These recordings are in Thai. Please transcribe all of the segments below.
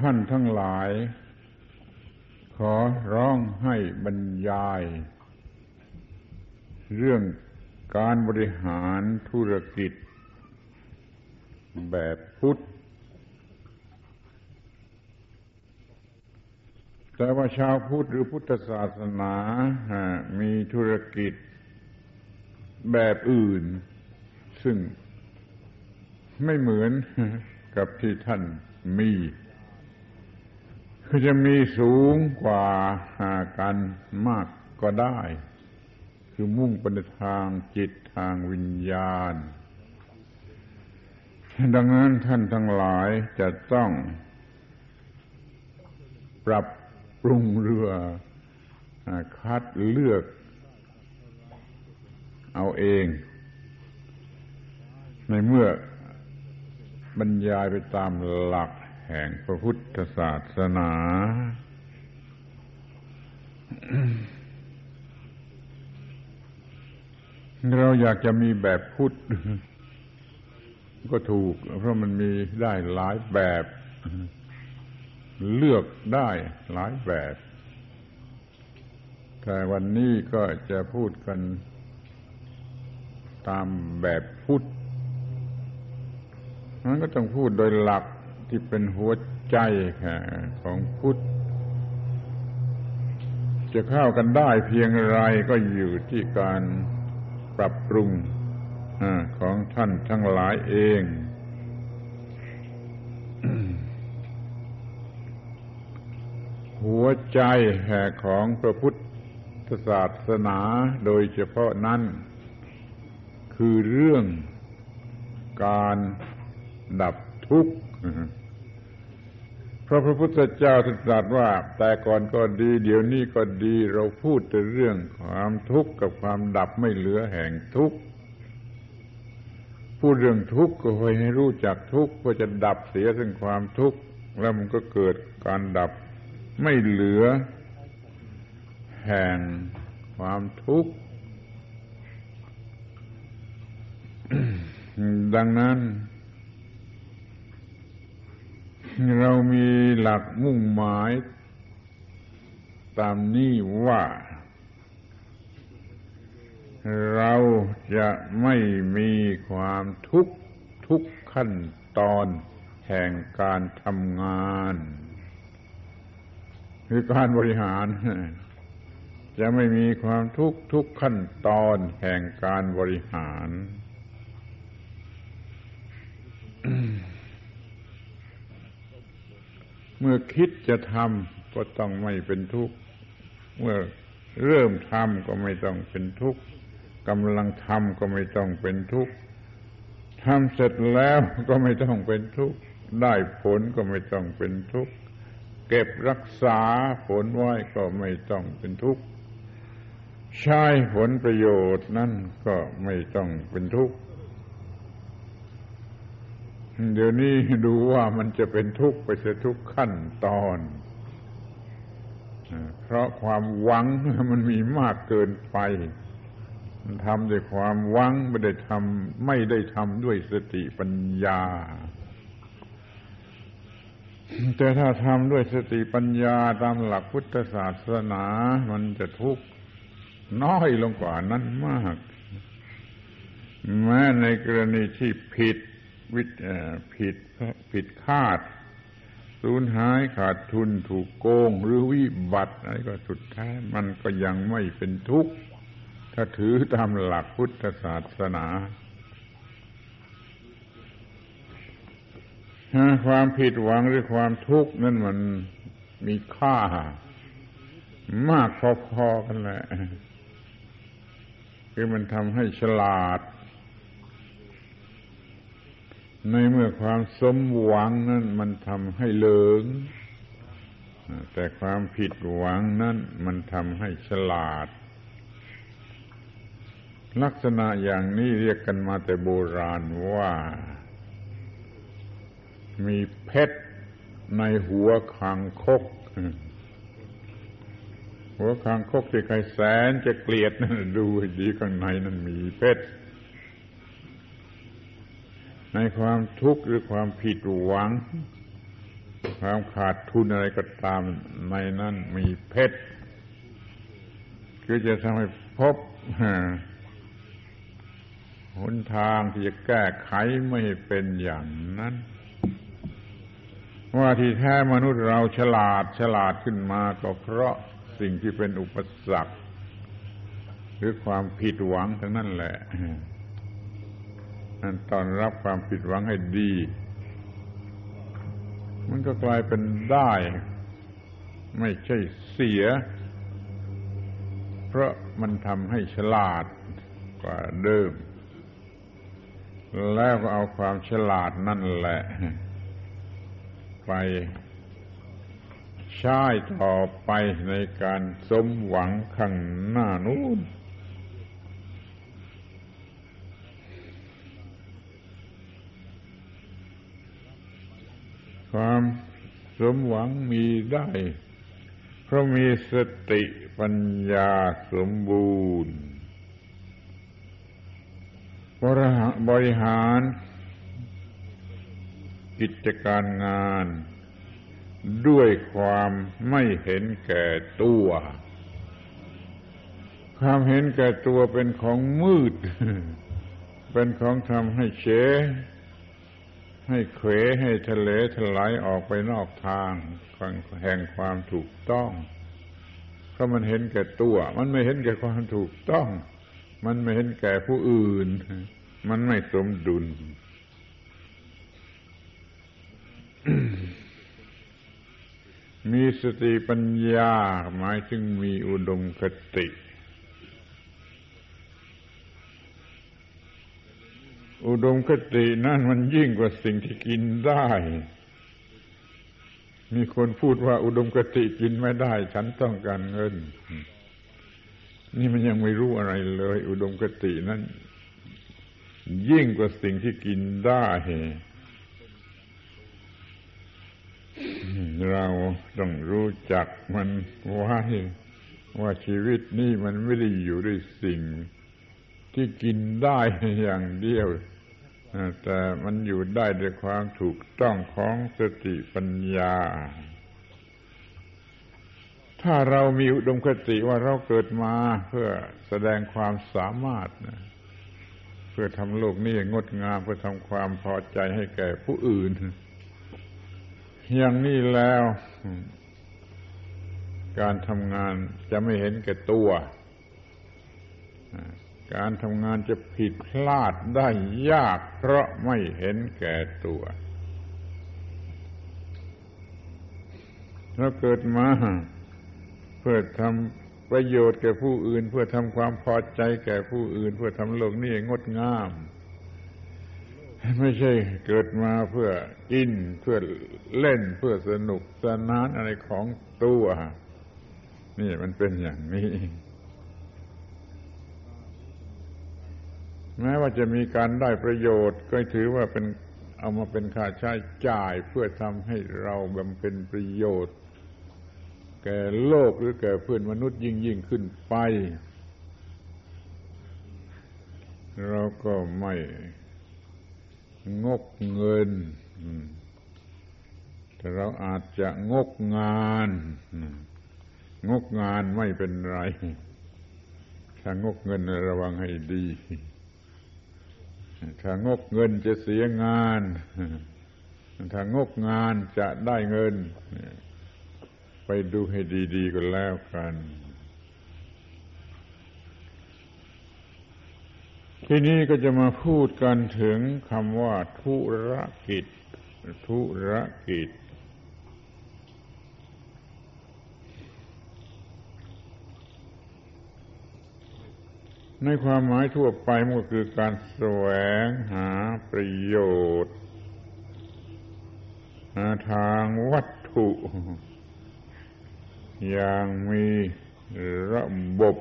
ท่านทั้งหลาย ขอร้องให้บรรยาย เรื่องการบริหารธุรกิจ แบบพุทธ แต่ว่าชาวพุทธหรือพุทธศาสนามีธุรกิจแบบอื่น ซึ่งไม่เหมือนกับที่ท่านมี คือจะมีสูงกว่าหากันมากก็ได้ คือมุ่งไปในทางจิตทางวิญญาณ ดังนั้นท่านทั้งหลายจะต้อง ปรับปรุงเรือคัดเลือก เอาเอง ในเมื่อบรรยายไปตามหลัก แห่งพระพุทธศาสนา เราอยากจะมีแบบพุทธ ก็ถูก เพราะมันมีได้หลายแบบ เลือกได้หลายแบบ แต่วันนี้ก็จะพูดกันตามแบบพุทธนั้นก็ต้องพูดโดยหลัก ที่เป็นหัวใจของพุทธ จะเข้ากันได้เพียงไรก็อยู่ที่การปรับปรุงของท่านทั้งหลายเองหัวใจแห่ของพระพุทธศาสนาโดยเฉพาะนั้น คือเรื่องการดับ ทุกข์เพราะพระพุทธเจ้าตรัสว่า แต่ก่อนก็ดี เดี๋ยวนี้ก็ดี เราพูดแต่เรื่องความทุกข์กับความดับไม่เหลือแห่งทุกข์พูดเรื่องทุกข์ก็ให้รู้จักทุกข์เพื่อจะดับเสียซึ่งความทุกข์แล้วมันก็เกิดการดับไม่เหลือ แห่งความทุกข์ดังนั้น เรามีหลักมุ่งหมาย ตามนี้ว่า เราจะไม่มีความทุกข์ทุกขั้นตอนแห่งการทำงาน คือการบริหาร จะไม่มีความทุกข์ทุกขั้นตอนแห่งการบริหาร เมื่อคิดจะทำก็ต้องไม่เป็นทุกข์เมื่อเริ่มทำก็ไม่ต้องเป็นทุกข์กำลังทำก็ไม่ต้องเป็นทุกข์ทำเสร็จแล้วก็ไม่ต้องเป็นทุกข์ได้ผลก็ไม่ต้องเป็นทุกข์เก็บรักษาผลไว้ก็ไม่ต้องเป็นทุกข์ใช้ผลประโยชน์นั่นก็ไม่ต้องเป็นทุกข์ เดี๋ยวนี้ดูว่ามันจะเป็นทุกข์ไปเสียทุกขั้นตอน เพราะความหวังมันมีมากเกินไป มันทำด้วยความหวังไม่ได้ทำไม่ได้ทำด้วยสติปัญญา แต่ถ้าทำด้วยสติปัญญาตามหลักพุทธศาสนา มันจะทุกข์น้อยลงกว่านั้นมาก แม้ในกรณีที่ผิด วิตผิดผิดคาดสูญหายขาดทุนถูกโกง หรือวิบัติอะไรก็สุดท้าย มันก็ยังไม่เป็นทุกข์ ถ้าถือตามหลักพุทธศาสนาความผิดหวังหรือความทุกข์นั่นมันมีค่า มากพอๆกันแหละ คือมันทำให้ฉลาด ในเมื่อความสมหวังนั้นมันทำให้เลิง แต่ความผิดหวังนั้นมันทำให้ฉลาด ลักษณะอย่างนี้เรียกกันมาแต่โบราณว่า มีเพชรในหัวคางคก หัวคางคกที่ใครแสนจะเกลียดนั่นดูดีข้างในนั้นมีเพชร ในความทุกข์หรือความผิดหวัง ความขาดทุนอะไรก็ตามในนั้นมีเพชรคือจะทำให้พบหนทางที่จะแก้ไขไม่เป็นอย่างนั้น ว่าที่แท้มนุษย์เราฉลาดฉลาดขึ้นมาก็เพราะสิ่งที่เป็นอุปสรรค หรือความผิดหวังทั้งนั้นแหละ ตอนรับความผิดหวังให้ดี มันก็กลายเป็นได้ ไม่ใช่เสีย เพราะมันทำให้ฉลาดกว่าเดิม แล้วก็เอาความฉลาดนั่นแหละ ไปใช้ต่อไปในการสมหวังข้างหน้านู้น ความสมหวังมีได้ เพราะมีสติปัญญาสมบูรณ์บริหาร กิจการงาน ด้วยความไม่เห็นแก่ตัว ความเห็นแก่ตัวเป็นของมืด เป็นของทำให้เฉ ให้เขวให้ทะเลถลายออกไปนอกทางแห่งความถูกต้องเพราะมันเห็นแก่ตัว มันไม่เห็นแก่ความถูกต้อง มันไม่เห็นแก่ผู้อื่น มันไม่สมดุลมีสติปัญญาหมายถึงมีอุดมคติ อุดมคตินั่นมันยิ่งกว่าสิ่งที่กินได้ มีคนพูดว่าอุดมคติกินไม่ได้ ฉันต้องการเงิน นี่มันยังไม่รู้อะไรเลย อุดมคตินั้น ยิ่งกว่าสิ่งที่กินได้เราต้องรู้จักมันไว่าว่าชีวิตนี้มันไม่ได้อยู่ด้วยสิ่งที่กินได้อย่างเดียว แต่มันอยู่ได้ด้วยความถูกต้องของสติปัญญา ถ้าเรามีอุดมคติว่าเราเกิดมาเพื่อแสดงความสามารถเพื่อทำโลกนี้งดงามเพื่อทำความพอใจให้แก่ผู้อื่น อย่างนี้แล้ว การทำงานจะไม่เห็นแก่ตัว การทำงานจะผิดพลาดได้ยาก เพราะไม่เห็นแก่ตัวเราเกิดมาเพื่อทำประโยชน์แก่ผู้อื่น เพื่อทำความพอใจแก่ผู้อื่น เพื่อทำโลกนี้งดงาม ไม่ใช่เกิดมาเพื่อกินเพื่อเล่นเพื่อสนุกสนานอะไรของตัว นี่มันเป็นอย่างนี้ แม้ว่าจะมีการได้ประโยชน์ ก็ถือว่าเป็นเอามาเป็นค่าใช้จ่ายเพื่อทำให้เราบำเพ็ญประโยชน์ แก่โลกหรือแก่เพื่อนมนุษย์ยิ่งยิ่งขึ้นไป เราก็ไม่งกเงินแต่เราอาจจะงกงาน งกงานไม่เป็นไร ถ้างกเงินระวังให้ดี ถ้างกเงินจะเสียงาน ถ้างกงานจะได้เงิน ไปดูให้ดี ๆกันแล้วกัน ทีนี้ก็จะมาพูดกันถึงคำว่าธุรกิจ ธุรกิจ ในความหมายทั่วไปมันก็คือการแสวงหาประโยชน์หาทางวัตถุ อย่างมีระบบ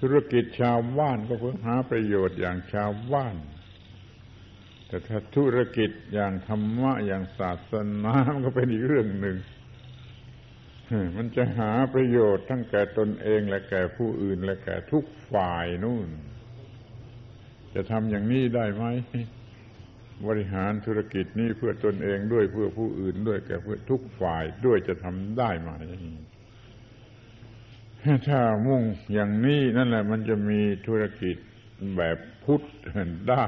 ธุรกิจชาวบ้านก็เพื่อหาประโยชน์อย่างชาวบ้าน แต่ถ้าธุรกิจอย่างธรรมะอย่างศาสนาก็เป็นอีกเรื่องหนึ่ง มันจะหาประโยชน์ทั้งแก่ตนเองและแก่ผู้อื่น และแก่ทุกฝ่ายนู่น จะทำอย่างนี้ได้ไหมบริหารธุรกิจนี้เพื่อตนเองด้วยเพื่อผู้อื่นด้วยแก่เพื่อทุกฝ่ายด้วยจะทำได้ไหมถ้ามุ่งอย่างนี้นั่นแหละ มันจะมีธุรกิจแบบพุทธได้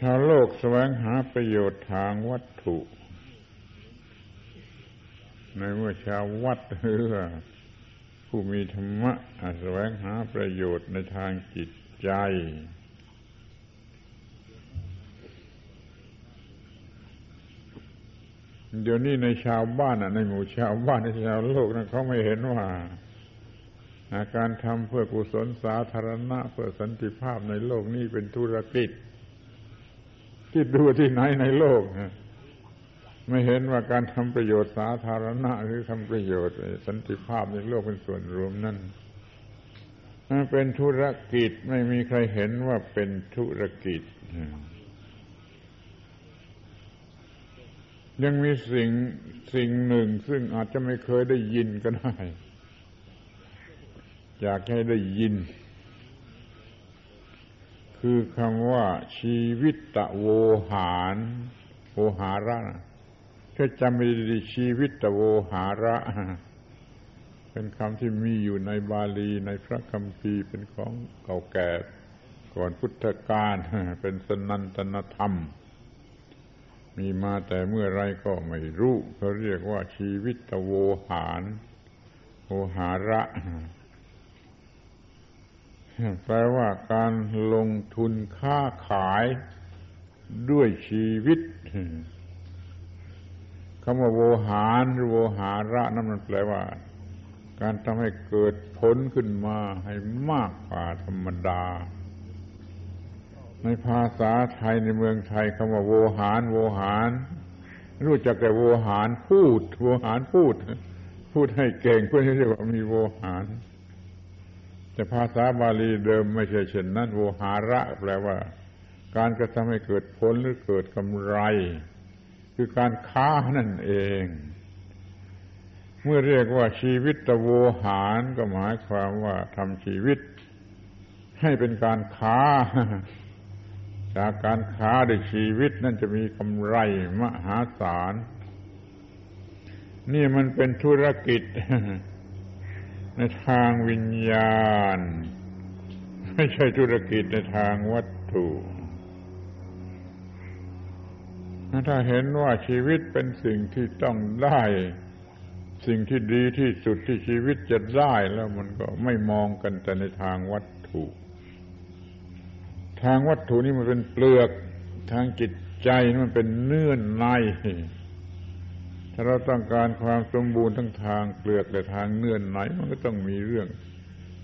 ชาวโลกแสวงหาประโยชน์ทางวัตถุ ในเมื่อชาววัดหรือผู้มีธรรมะแสวงหาประโยชน์ในทางจิตใจ เดี๋ยวนี้ในชาวบ้านในหมู่ชาวบ้านในชาวโลกนะเขาไม่เห็นว่าการทำเพื่อกุศลสาธารณะเพื่อสันติภาพในโลกนี้เป็นธุรกิจ ที่ดูที่ไหนในโลกไม่เห็นว่าการทำประโยชน์สาธารณะหรือทำประโยชน์สันติภาพในโลกเป็นส่วนรวมนั่นเป็นธุรกิจไม่มีใครเห็นว่าเป็นธุรกิจ ยังมีสิ่งสิ่งหนึ่ง ซึ่งอาจจะไม่เคยได้ยินก็ได้ อยากให้ได้ยิน คือคำว่าชีวิตตะโวหารโวหาระถ้าจำไม่ดีชีวิตตะโวหาระ เป็นคำที่มีอยู่ในบาลีในพระคัมภีร์เป็นของเก่าแก่ก่อนพุทธกาลเป็นสนันตนธรรม มีมาแต่เมื่อไรก็ไม่รู้เขาเรียกว่าชีวิตตะโวหารโวหาระ แปลว่าการลงทุนค้าขายด้วยชีวิตคำว่าโวหารหรือโวหาระนั่นมันแปลว่า การทำให้เกิดผลขึ้นมาให้มากกว่าธรรมดา ในภาษาไทยในเมืองไทยคำว่าโวหาร โวหาร รู้จักแต่โวหารพูด โวหารพูด พูดให้เก่งเพื่อที่จะว่ามีโวหาร แต่ภาษาบาลีเดิมไม่ใช่เช่นนั้นโวหาระ แปลว่า การกระทำให้เกิดผลหรือเกิดกำไร คือการค้านั่นเอง เมื่อเรียกว่าชีวิตตะโวหารก็หมายความว่าทำชีวิต ให้เป็นการค้า จากการค้าด้วยชีวิตนั่นจะมีกำไรมหาศาลนี่มันเป็นธุรกิจ ในทางวิญญาณ ไม่ใช่ธุรกิจในทางวัตถุถ้าเห็นว่าชีวิตเป็นสิ่งที่ต้องได้ สิ่งที่ดีที่สุดที่ชีวิตจะได้แล้วมันก็ไม่มองกันแต่ในทางวัตถุ ทางวัตถุนี่มันเป็นเปลือก ทางจิตใจมันเป็นเนื้อใน ถ้าเราต้องการความสมบูรณ์ทั้งทางเปลือกและทางเนื้อในมันก็ต้องมีเรื่อง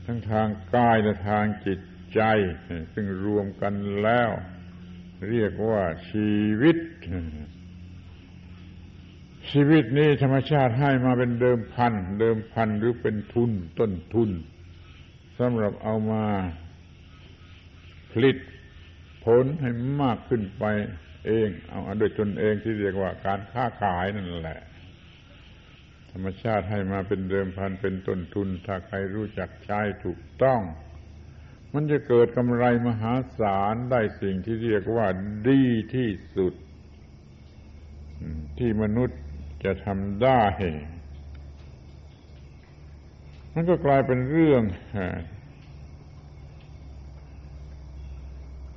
ทั้งทางกายและทางจิตใจ ซึ่งรวมกันแล้ว เรียกว่าชีวิต ชีวิตนี้ธรรมชาติให้มาเป็นเดิมพัน เดิมพันหรือเป็นทุนต้นทุนสำหรับเอามาผลิตผลให้มากขึ้นไป เอง เอาโดยตนเองที่เรียกว่าการค้าขายนั่นแหละ ธรรมชาติให้มาเป็นเดิมพันเป็นต้นทุน ถ้าใครรู้จักใช้ถูกต้อง มันจะเกิดกำไรมหาศาลได้สิ่งที่เรียกว่าดีที่สุด ที่มนุษย์จะทำได้มันก็กลายเป็นเรื่อง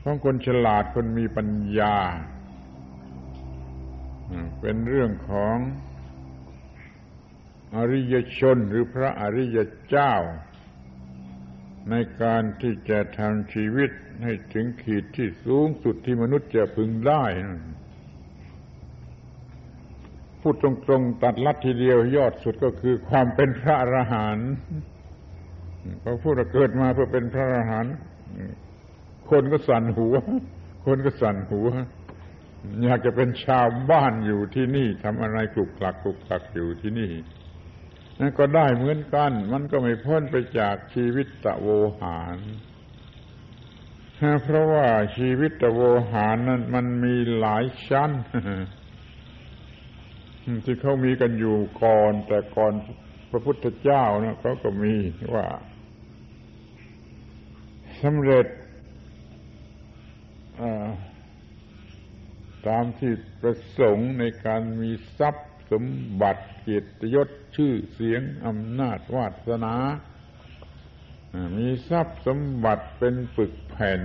ของคนฉลาดคนมีปัญญา เป็นเรื่องของอริยชนหรือพระอริยเจ้า ในการที่จะทำชีวิตให้ถึงขีดที่สูงสุดที่มนุษย์จะพึงได้ พูดตรงๆตัดลัดทีเดียวยอดสุดก็คือความเป็นพระอรหันต์พอพูดว่าเกิดมาเพื่อเป็นพระอรหันต์คนก็สั่นหัว คนก็สั่นหัว อยากจะเป็นชาวบ้านอยู่ที่นี่ทำอะไรกลุกคลักกลุกคลักอยู่ที่นี่นั่นก็ได้เหมือนกัน มันก็ไม่พ้นไปจากชีวิตตะโวหารเพราะว่าชีวิตตะโวหารนั้นมันมีหลายชั้นที่เขามีกันอยู่ก่อน แต่ก่อนพระพุทธเจ้านะเขาก็มีว่าสำเร็จ ตามที่ประสงค์ในการมีทรัพย์สมบัติเกียรติยศชื่อเสียงอำนาจวาสนา มีทรัพย์สมบัติเป็นปึกแผ่น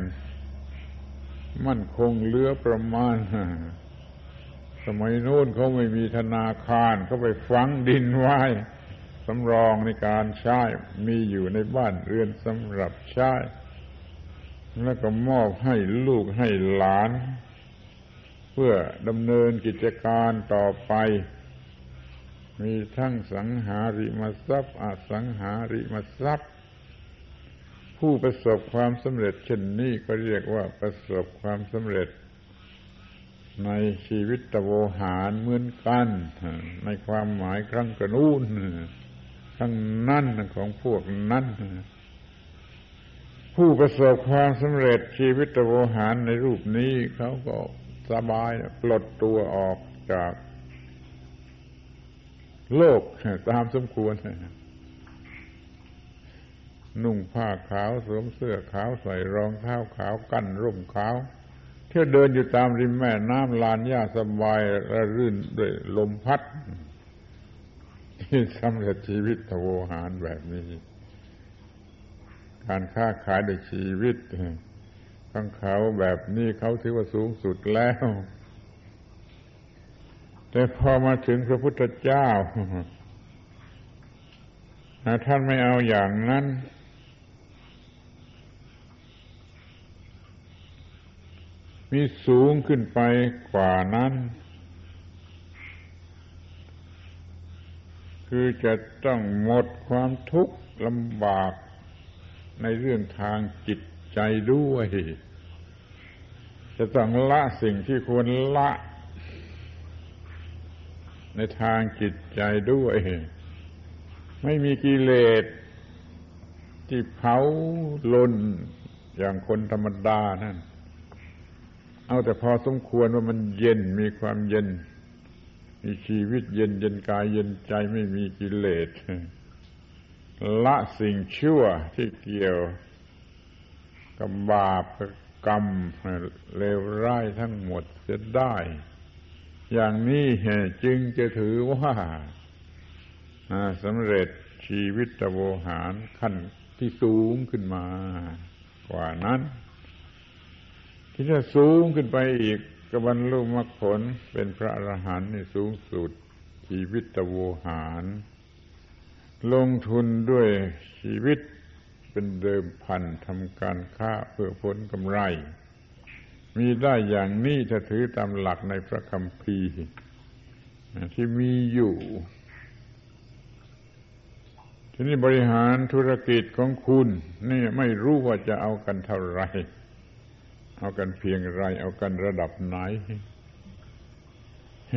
มั่นคงเลือประมาณ สมัยโน้นเขาไม่มีธนาคารเขาไปฝังดินไว้สำรองในการใช้มีอยู่ในบ้านเรือนสำหรับใช้แล้วก็มอบให้ลูกให้หลาน พื่อดำเนินกิจการต่อไป มีทั้งสังหาริมทรัพย์อสังหาริมทรัพย์ ผู้ประสบความสำเร็จเช่นนี้ก็เรียกว่าประสบความสำเร็จ ในชีวิตตโวหารเหมือนกัน ในความหมายครั้งกระนู้นทั้งนั้นของพวกนั้นผู้ประสบความสำเร็จชีวิตโวหารในรูปนี้เขาก็ สบายปลดตัวออกจากโลกตามสมควร นุ่งผ้าขาวสวมเสื้อขาวใส่รองเท้าขาวกั้นร่มขาว เที่ยวเดินอยู่ตามริมแม่น้ำลานหญ้าสบายระรื่นด้วยลมพัดที่สำเร็จชีวิตทโวหารแบบนี้ การค้าขายในชีวิต ของเขาแบบนี้เขาถือว่าสูงสุดแล้ว แต่พอมาถึงพระพุทธเจ้าท่านไม่เอาอย่างนั้น มีสูงขึ้นไปกว่านั้น คือจะต้องหมดความทุกข์ลำบากในเรื่องทางจิตใจด้วย จะต้องละสิ่งที่ควรละ ในทางจิตใจด้วย ไม่มีกิเลสที่เผาลนอย่างคนธรรมดานั่น เอาแต่พอสมควรว่ามันเย็นมีความเย็น มีชีวิตเย็นเย็นกายเย็นใจไม่มีกิเลสละสิ่งชั่วที่เกี่ยวกับบาป กรรมเลวร้ายทั้งหมดจะได้ อย่างนี้จึงจะถือว่าสำเร็จชีวิตโวหารขั้นที่สูงขึ้นมากว่านั้น ที่จะสูงขึ้นไปอีกกบรรลุมรรคผลเป็นพระอรหันต์ในสูงสุด ชีวิตตโวหาร ลงทุนด้วยชีวิต เป็นเดิมพันทำการค้าเพื่อผลกำไร มีได้อย่างนี้ถ้าถือตามหลักในพระคำพีที่มีอยู่ ทีนี้บริหารธุรกิจของคุณนี่ไม่รู้ว่าจะเอากันเท่าไหร่เอากันเพียงไร เอากันระดับไหน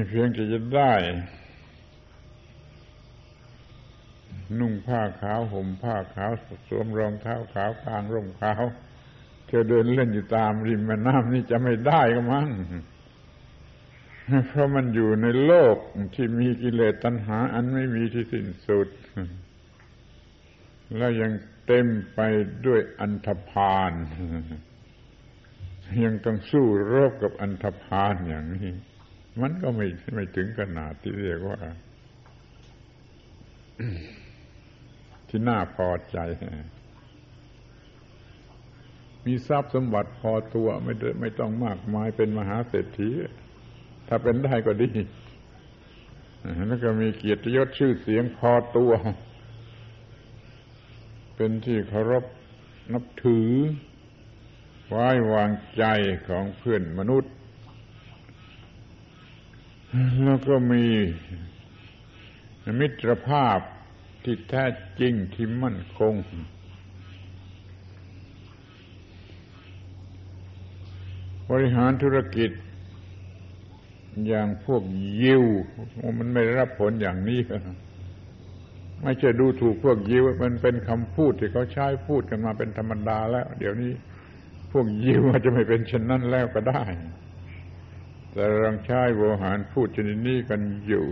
เพียงจะจะได้ นุ่งผ้าขาวห่มผ้าขาวสวมรองเท้าขาวกางร่มขาวเธอเดินเล่นอยู่ตามริมแม่น้ำนี่จะไม่ได้ก็มั้งเพราะมันอยู่ในโลกที่มีกิเลสตัณหา อันไม่มีที่สิ้นสุด แล้วยังเต็มไปด้วยอันธพาลยังต้องสู้รบกับอันธพาลอย่างนี้ มันก็ไม่ไม่ถึงขนาดที่เรียกว่า ที่น่าพอใจ มีทรัพย์สมบัติพอตัวไม่ไม่ต้องมากมายเป็นมหาเศรษฐี ถ้าเป็นได้ก็ดี แล้วก็มีเกียรติยศชื่อเสียงพอตัว เป็นที่เคารพนับถือไว้วางใจของเพื่อนมนุษย์ แล้วก็มีมิตรภาพ ที่แท้จริงที่มั่นคง บริหารธุรกิจ อย่างพวกยิว มันไม่ได้รับผลอย่างนี้ ไม่ใช่ดูถูกพวกยิว มันเป็นคำพูดที่เขาใช้พูดกันมาเป็นธรรมดาแล้ว เดี๋ยวนี้ พวกยิวอาจจะไม่เป็นเช่นนั้นแล้วก็ได้ แต่รังใชายโวหารพูดชนิดนี้กันอยู่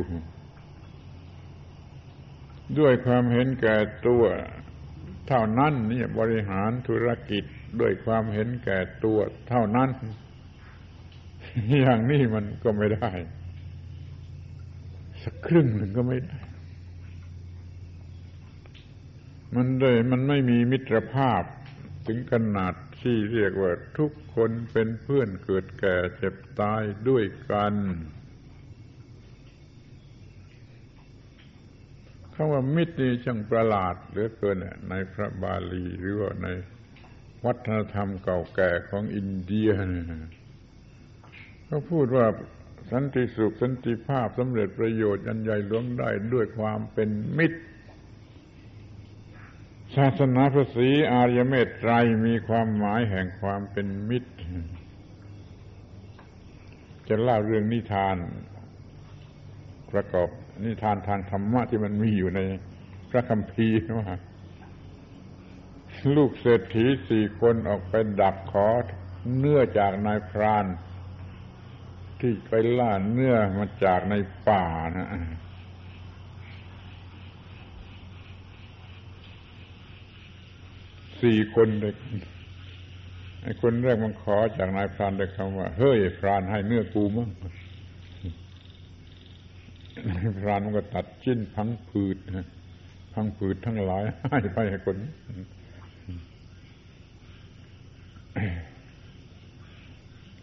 ด้วยความเห็นแก่ตัวเท่านั้นนี่บริหารธุรกิจด้วยความเห็นแก่ตัวเท่านั้น อย่างนี้มันก็ไม่ได้ สักครึ่งหนึ่งก็ไม่ได้ มันเลยมันไม่มีมิตรภาพถึงขนาดที่เรียกว่าทุกคนเป็นเพื่อนเกิดแก่เจ็บตายด้วยกัน คำว่ามิตรนี่ช่างประหลาดเหลือเกินในพระบาลีหรือว่าในวัฒนธรรมเก่าแก่ของอินเดียเขาพูดว่าสันติสุขสันติภาพสำเร็จประโยชน์อันใหญ่หลวงได้ด้วยความเป็นมิตร ศาสนาพระศรีอารยเมตไตรมีความหมายแห่งความเป็นมิตร จะเล่าเรื่องนิทานประกอบ นิทานทางธรรมะที่มันมีอยู่ในพระคัมภีร์ว่าลูกเศรษฐีสี่คนออกไปดักขอเนื้อจากนายพราน ที่ไปล่าเนื้อมาจากในป่านะสี่คนเด็กไอ้คนแรกมันขอจากนายพรานด้วยคำว่า เฮ้ยพรานให้เนื้อกูมั้ง พรานมันก็ตัดชิ้นพังผืดพังผืดทั้งหลายให้ไปให้คน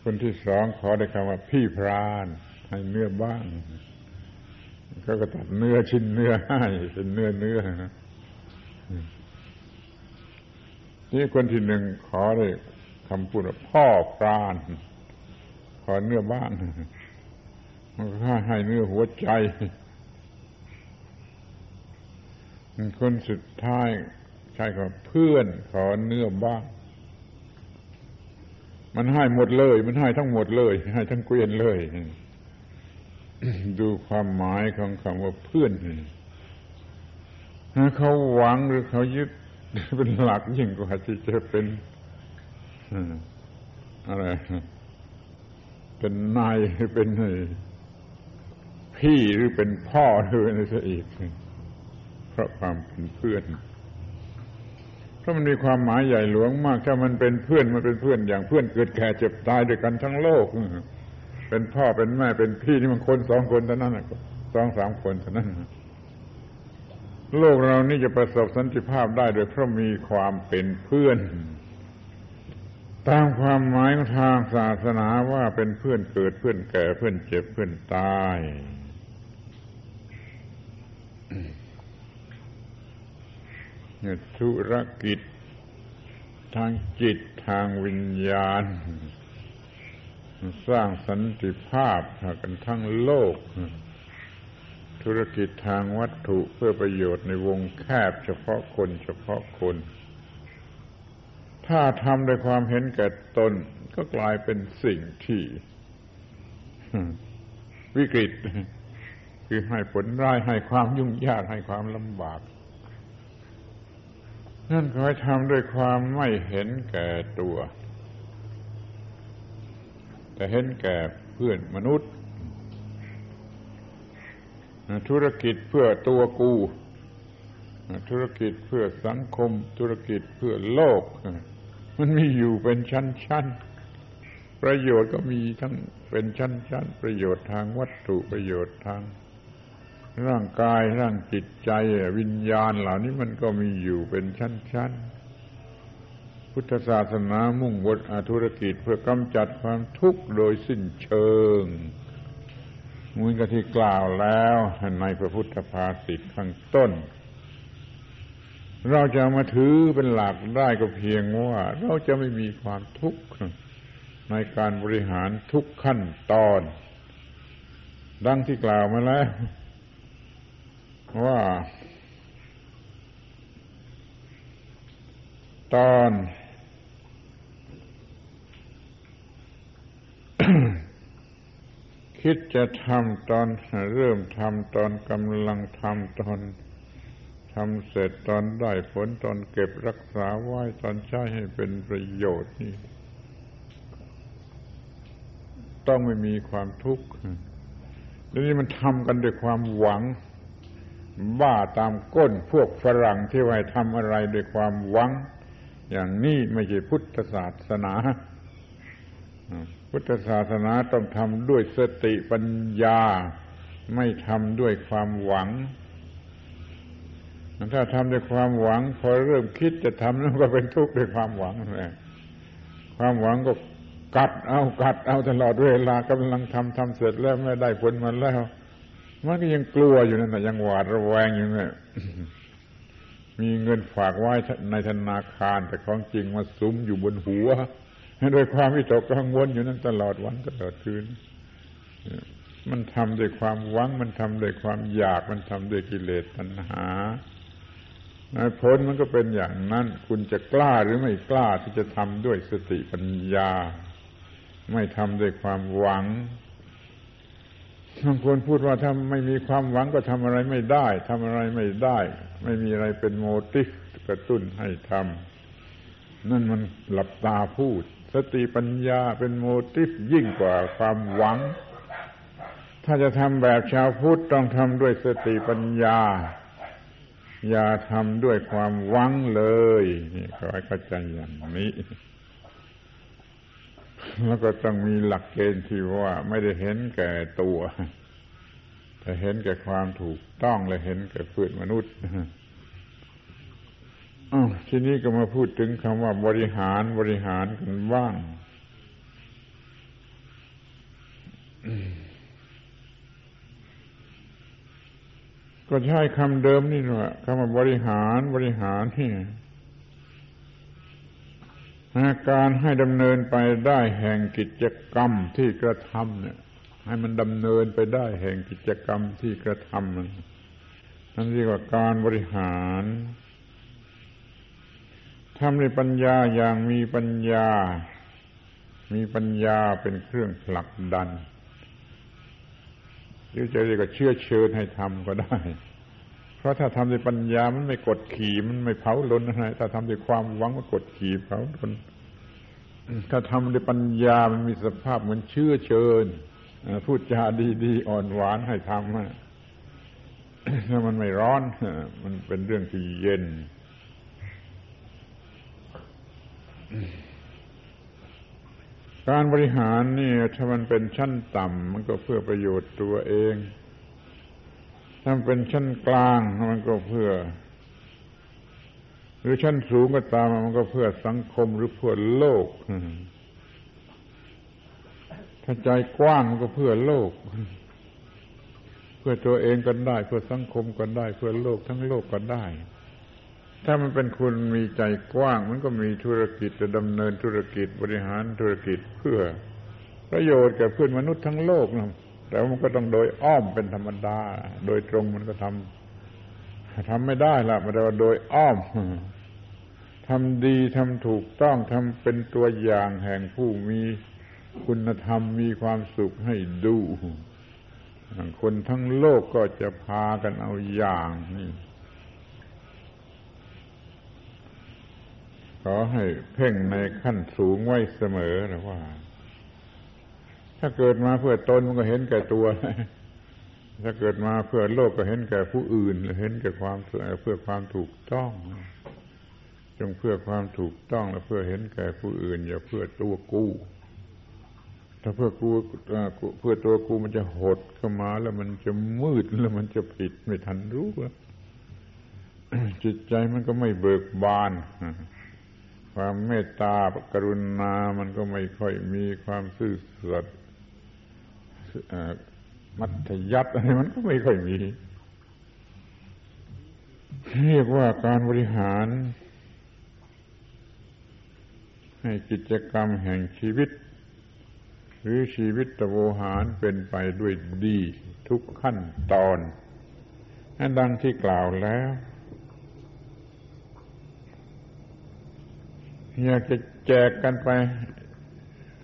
คนที่สองขอได้คำว่าพี่พรานให้เนื้อบ้างก็ก็ตัดเนื้อชิ้นเนื้อให้เป็นเนื้อเนื้อนี่คนที่หนึ่งขอได้คำพูดว่าพ่อปราณขอเนื้อบ้าน ให้เนื้อหัวใจ คนสุดท้ายใช่ครับเพื่อนขอเนื้อบ้าง มันให้หมดเลย มันให้ทั้งหมดเลย ให้ทั้งเกวียนเลย ดูความหมายของคำว่าเพื่อนเขาหวังหรือเขายึดเป็นหลักยิ่งกว่าที่จะเป็นอะไร เป็นนายเป็น พี่หรือเป็นพ่อหรืออะไรซะอีกเพราะความเป็นเพื่อน เพราะมันมีความหมายใหญ่หลวงมาก ถ้ามันเป็นเพื่อนมันเป็นเพื่อนอย่างเพื่อนเกิดแก่เจ็บตายด้วยกันทั้งโลกเป็นพ่อเป็นแม่เป็นพี่นี่มันคนสองคนเท่านั้นสองสามคนเท่านั้นโลกเรานี่จะประสบสันติภาพได้โดยเพราะมีความเป็นเพื่อน ตามความหมายทางศาสนาว่าเป็นเพื่อนเกิดเพื่อนแก่เพื่อนเจ็บเพื่อนตาย ธุรกิจ ทางจิตทางวิญญาณ สร้างสันติภาพกันทั้งโลก ธุรกิจทางวัตถุเพื่อประโยชน์ในวงแคบเฉพาะคนเฉพาะคน ถ้าทำด้วยความเห็นแก่ตนก็กลายเป็นสิ่งที่วิกฤต คือให้ผลร้ายให้ความยุ่งยากให้ความลำบาก นั่นขอให้ทำด้วยความไม่เห็นแก่ตัว แต่เห็นแก่เพื่อนมนุษย์ ธุรกิจเพื่อตัวกู ธุรกิจเพื่อสังคม ธุรกิจเพื่อโลก มันมีอยู่เป็นชั้น ๆประโยชน์ก็มีทั้งเป็นชั้นๆ ประโยชน์ทางวัตถุประโยชน์ทาง ร่างกายร่างจิตใจวิญญาณเหล่านี้มันก็มีอยู่เป็นชั้นๆ พุทธศาสนามุ่งบทธุรกิจเพื่อกำจัดความทุกข์โดยสิ้นเชิงมือนกับที่กล่าวแล้วในพระพุทธภาษิตข้างต้น เราจะมาถือเป็นหลักได้ก็เพียงว่า เราจะไม่มีความทุกข์ในการบริหารทุกขั้นตอน ดังที่กล่าวมาแล้ว ว่า ตอนคิดจะทำตอนเริ่มทำตอนกำลังทำตอนทำเสร็จตอนได้ผลตอนเก็บรักษาไว้ตอนใช้ให้เป็นประโยชน์นี่ต้องไม่มีความทุกข์แล้วนี่มันทำกันด้วยความหวัง บ้าตามก้นพวกฝรั่งที่ว่าทำอะไรด้วยความหวัง อย่างนี้ไม่ใช่พุทธศาสนา พุทธศาสนาต้องทำด้วยสติปัญญา ไม่ทำด้วยความหวัง ถ้าทำด้วยความหวัง พอเริ่มคิดจะทำนั่นก็เป็นทุกข์ด้วยความหวังเลยความหวังก็กัดเอากัดเอาตลอดเวลากำลังทำทำเสร็จแล้วไม่ได้ผลมันแล้ว มันก็ยังกลัวอยู่นั่นแหละยังหวาดระแวงอยู่นี่ยมีเงินฝากไว้ในธนาคาร แต่ของจริงมาซุ้มอยู่บนหัวโดยความวิตกกังวลอยู่นั่นตลอดวันตลอดคืน มันทำด้วยความหวัง มันทำด้วยความอยาก มันทำด้วยกิเลสตัณหาผลมันก็เป็นอย่างนั้น คุณจะกล้าหรือไม่กล้าที่จะทำด้วยสติปัญญา ไม่ทำด้วยความหวัง บางคนพูดว่าถ้าไม่มีความหวังก็ทำอะไรไม่ได้ทำอะไรไม่ได้ ไม่มีอะไรเป็นโมติฟกระตุ้นให้ทำนั่นมันหลับตาพูด สติปัญญาเป็นโมติฟยิ่งกว่าความหวัง ถ้าจะทำแบบชาวพุทธต้องทำด้วยสติปัญญา อย่าทำด้วยความหวังเลยนี่ขอให้เข้าใจอย่างนี้ แล้วก็ต้องมีหลักเกณฑ์ที่ว่าไม่ได้เห็นแก่ตัวแต่เห็นแก่ความถูกต้องและเห็นแก่เพื่อนมนุษย์อ๋อทีนี้ก็มาพูดถึงคำว่าบริหารบริหารกันบ้างก็ใช้คำเดิมนี่แหละคำว่าบริหารบริหารนี่ การให้ดำเนินไปได้แห่งกิจกรรมที่กระทำเนี่ย ให้มันดำเนินไปได้แห่งกิจกรรมที่กระทำมันนั่นเรียกว่าการบริหารทำในปัญญาอย่างมีปัญญา มีปัญญาเป็นเครื่องผลักดันหรือจะเรียกว่าเชื่อเชิญให้ทำก็ได้ ราะถ้าทำด้วยปัญญามันไม่กดขี่มันไม่เผาลนอะไรถ้าทำด้วยความหวังมันกดขี่เผาลนถ้าทำด้วยปัญญามันมีสภาพเหมือนเชื่อเชิญพูดจาดีๆอ่อนหวานให้ทำถ้ามันไม่ร้อน มันเป็นเรื่องที่เย็น การบริหารนี่ถ้ามันเป็นชั้นต่ำมันก็เพื่อประโยชน์ตัวเอง ถ้าเป็นชั้นกลางมันก็เพื่อ หรือชั้นสูงก็ตามมันก็เพื่อสังคมหรือเพื่อโลก ถ้าใจกว้างมันก็เพื่อโลก เพื่อตัวเองก็ได้ เพื่อสังคมก็ได้ เพื่อโลกทั้งโลกก็ได้ ถ้ามันเป็นคุณมีใจกว้าง มันก็มีธุรกิจจะดำเนินธุรกิจบริหารธุรกิจเพื่อประโยชน์แก่เพื่อนมนุษย์ทั้งโลกนะ แต่มันก็ต้องโดยอ้อมเป็นธรรมดา โดยตรงมันก็ทำทำไม่ได้ละมันเรียกว่าโดยอ้อมทำดีทำถูกต้องทำเป็นตัวอย่างแห่งผู้มีคุณธรรมมีความสุขให้ดู คนทั้งโลกก็จะพากันเอาอย่างนี่ขอให้เพ่งในขั้นสูงไว้เสมอนะว่า ถ้าเกิดมาเพื่อตนมันก็เห็นแก่ตัว ถ้าเกิดมาเพื่อโลกก็เห็นแก่ผู้อื่นเห็นแก่ความเพื่อความถูกต้อง จงเพื่อความถูกต้องและเพื่อเห็นแก่ผู้อื่น อย่าเพื่อตัวกู้ถ้าเพื่อกูเพื่อตัวกูมันจะหดเข้ามาแล้วมันจะมืดแล้วมันจะผิดไม่ทันรู้จิตใจมันก็ไม่เบิกบานความเมตตากรุณา มันก็ไม่ค่อยมีความซื่อสัตย์ มัธยัติอะไรมันก็ไม่ค่อยมี เรียกว่าการบริหาร ให้กิจกรรมแห่งชีวิต หรือชีวิตตโวหารเป็นไปด้วยดีทุกขั้นตอนนั่นดังที่กล่าวแล้ว อยากจะแจกกันไป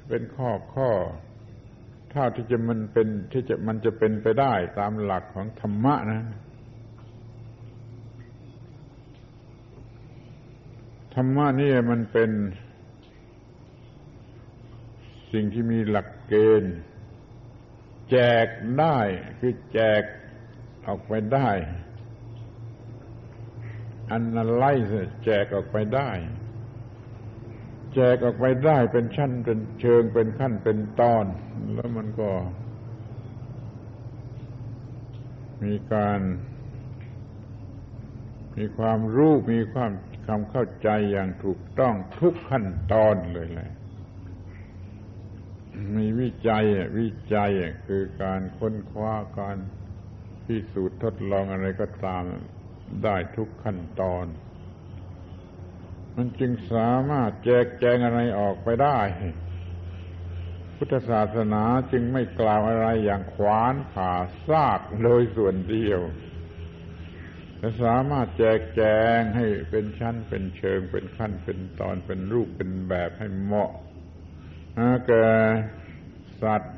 เป็นข้อข้อ ถ้าที่จะมันเป็นที่จะมันจะเป็นไปได้ตามหลักของธรรมะนะ ธรรมะนี่มันเป็น สิ่งที่มีหลักเกณฑ์ แจกได้คือแจกออกไปได้ อันไล่แจกออกไปได้ แจกออกไปได้เป็นชั้นเป็นเชิงเป็นขั้นเป็นตอน แล้วมันก็ มีการ มีความรู้มีความความเข้าใจอย่างถูกต้องทุกขั้นตอนเลยแหละมีวิจัยวิจัยคือการค้นคว้าการพิสูจน์ทดลองอะไรก็ตามได้ทุกขั้นตอน มันจึงสามารถแจกแจงอะไรออกไปได้ พุทธศาสนาจึงไม่กล่าวอะไรอย่างขวานผ่าซากโดยส่วนเดียวแต่สามารถแจกแจงให้เป็นชั้นเป็นเชิงเป็นขั้นเป็นตอนเป็นรูปเป็นแบบให้เหมาะแก่สัตว์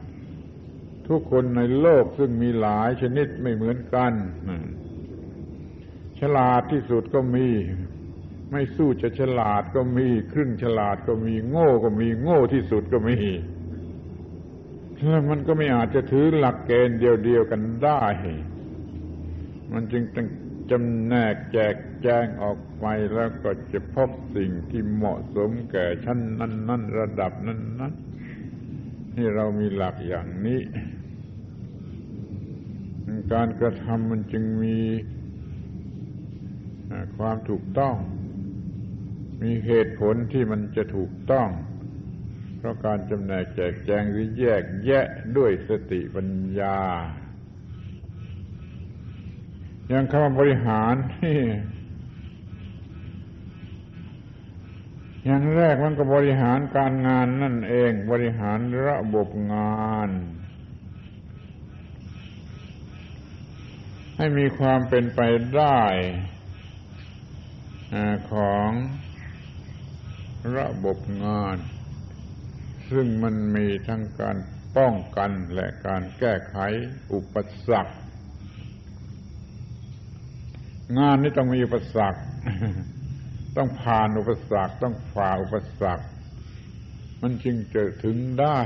ทุกคนในโลกซึ่งมีหลายชนิดไม่เหมือนกัน ฉลาดที่สุดก็มี ไม่สู้จะฉลาดก็มี ครึ่งฉลาดก็มีโง่ก็มีโง่ที่สุดก็มีแล้วมันก็ไม่อาจจะถือหลักเกณฑ์เดียวๆกันได้ มันจึงต้องจำแนกแจกแจงออกไปแล้วก็จะพบสิ่งที่เหมาะสมแก่ชั้นนั้นๆระดับนั้นๆนี่เรามีหลักอย่างนี้ การกระทำมันจึงมีความถูกต้อง มีเหตุผลที่มันจะถูกต้อง เพราะการจำแนกแจกแจงหรือแยกแยะด้วยสติปัญญา อย่างคำบริหารนี่อย่างแรกมันก็บริหารการงานนั่นเอง บริหารระบบงาน ให้มีความเป็นไปได้ของ ระบบงาน ซึ่งมันมีทั้งการป้องกันและการแก้ไขอุปสรรค งานนี้ต้องมีอุปสรรค ต้องผ่านอุปสรรค ต้องฝ่าอุปสรรค มันจึงจะถึงได้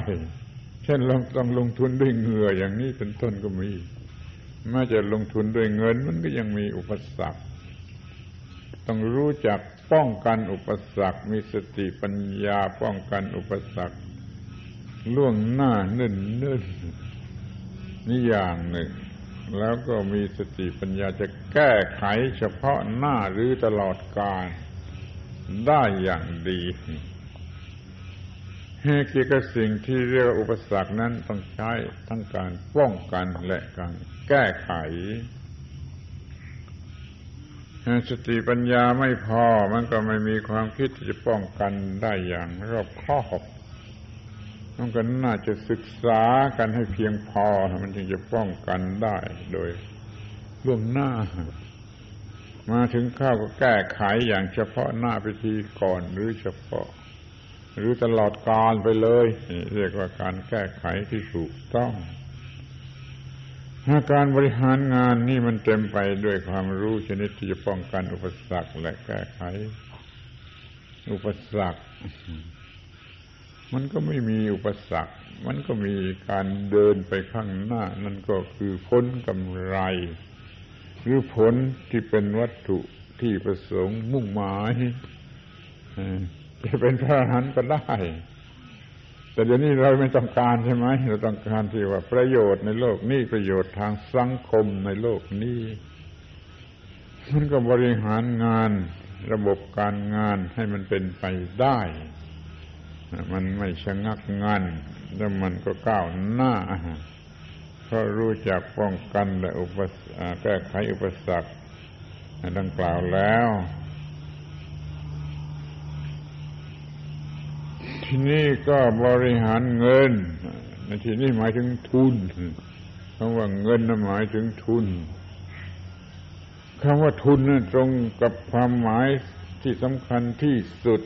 เช่นลงต้องลงทุนด้วยเหงื่ออย่างนี้เป็นต้นก็มีแม้จะลงทุนด้วยเงินมันก็ยังมีอุปสรรค ต้องรู้จัก ป้องกันอุปสรรค มีสติปัญญาป้องกันอุปสรรค ล่วงหน้าเนิ่นเนิ่นนี่อย่างหนึ่ง แล้วก็มีสติปัญญาจะแก้ไขเฉพาะหน้าหรือตลอดกาลได้อย่างดีเกี่ยวกับสิ่งที่เรียกอุปสรรคนั้นต้องใช้ทั้งการป้องกันและการแก้ไข สติปัญญาไม่พอมันก็ไม่มีความคิดที่จะป้องกันได้อย่างรอบคอบมันก็น่าจะศึกษากันให้เพียงพอ มันจึงจะป้องกันได้โดยล่วงหน้า มาถึงข้าวก็แก้ไขอย่างเฉพาะหน้าพิธีก่อนหรือเฉพาะ หรือตลอดกาลไปเลย เรียกว่าการแก้ไขที่ถูกต้องาการบริหารงานนี่มันเต็มไปด้วยความรู้ชนิดที่จะป้องกันอุปสรรคและแก้ไข อุปสรรค มันก็ไม่มีอุปสรรค มันก็มีการเดินไปข้างหน้า นั่นก็คือผลกำไร หรือผลที่เป็นวัตถุที่ประสงค์มุ่งหมายจะเป็นพระอรหันต์ก็ได้ แต่เดี๋ยวนี้เราไม่ต้องการใช่ไหมเราต้องการที่ว่าประโยชน์ในโลกนี้ประโยชน์ทางสังคมในโลกนี้มันก็บริหารงานระบบการงานให้มันเป็นไปได้ มันไม่ชะงักงันแล้วมันก็ก้าวหน้าเพราะรู้จักป้องกันและอุปแก้ไขอุปสรรคดังกล่าวแล้ว ที่นี่ก็บริหารเงินในที่นี้หมายถึงทุนคำว่าเงินนั้นหมายถึงทุนคำว่าทุนนั้นตรงกับความหมายที่สำคัญที่สุด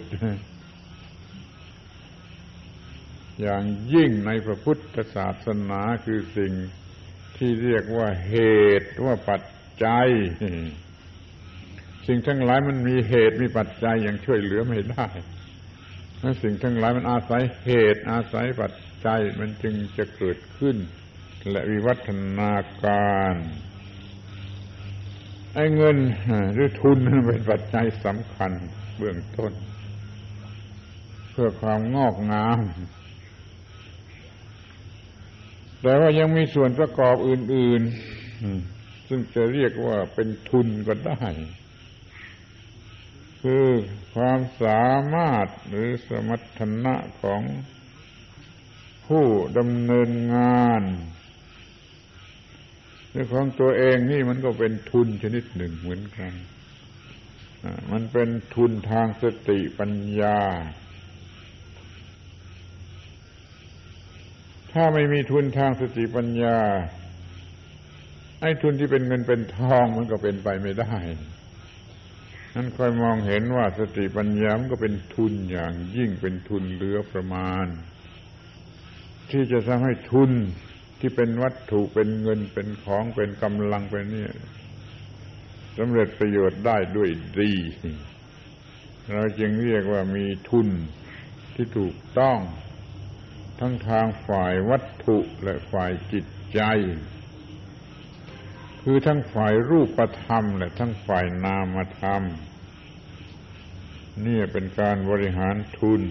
อย่างยิ่งในพระพุทธศาสนาคือสิ่งที่เรียกว่าเหตุว่าปัจจัย สิ่งทั้งหลายมันมีเหตุมีปัจจัยอย่างช่วยเหลือไม่ได้ สิ่งทั้งหลายมันอาศัยเหตุอาศัยปัจจัยมันจึงจะเกิดขึ้น และวิวัฒนาการไอ้เงินหรือทุนเป็นปัจจัยสำคัญเบื้องต้น เพื่อความงอกงาม แต่ว่ายังมีส่วนประกอบอื่น ๆ ซึ่งจะเรียกว่าเป็นทุนก็ได้ คือความสามารถหรือสมรรถนะของผู้ดำเนินงานเรื่องของตัวเองนี่มันก็เป็นทุนชนิดหนึ่งเหมือนกันมันเป็นทุนทางสติปัญญา ถ้าไม่มีทุนทางสติปัญญา ไอ้ทุนที่เป็นเงินเป็นทองมันก็เป็นไปไม่ได้ นั้นคอยมองเห็นว่าสติปัญญามันก็เป็นทุนอย่างยิ่งเป็นทุนเหลือประมาณ ที่จะทำให้ทุนที่เป็นวัตถุเป็นเงินเป็นของเป็นกำลังเป็นนี่สำเร็จประโยชน์ได้ด้วยดี เราจึงเรียกว่ามีทุนที่ถูกต้อง ทั้งทางฝ่ายวัตถุและฝ่ายจิตใจ คือทั้งฝ่ายรูปธรรม และทั้งฝ่ายนามธรรมนี่เป็นการบริหารทุน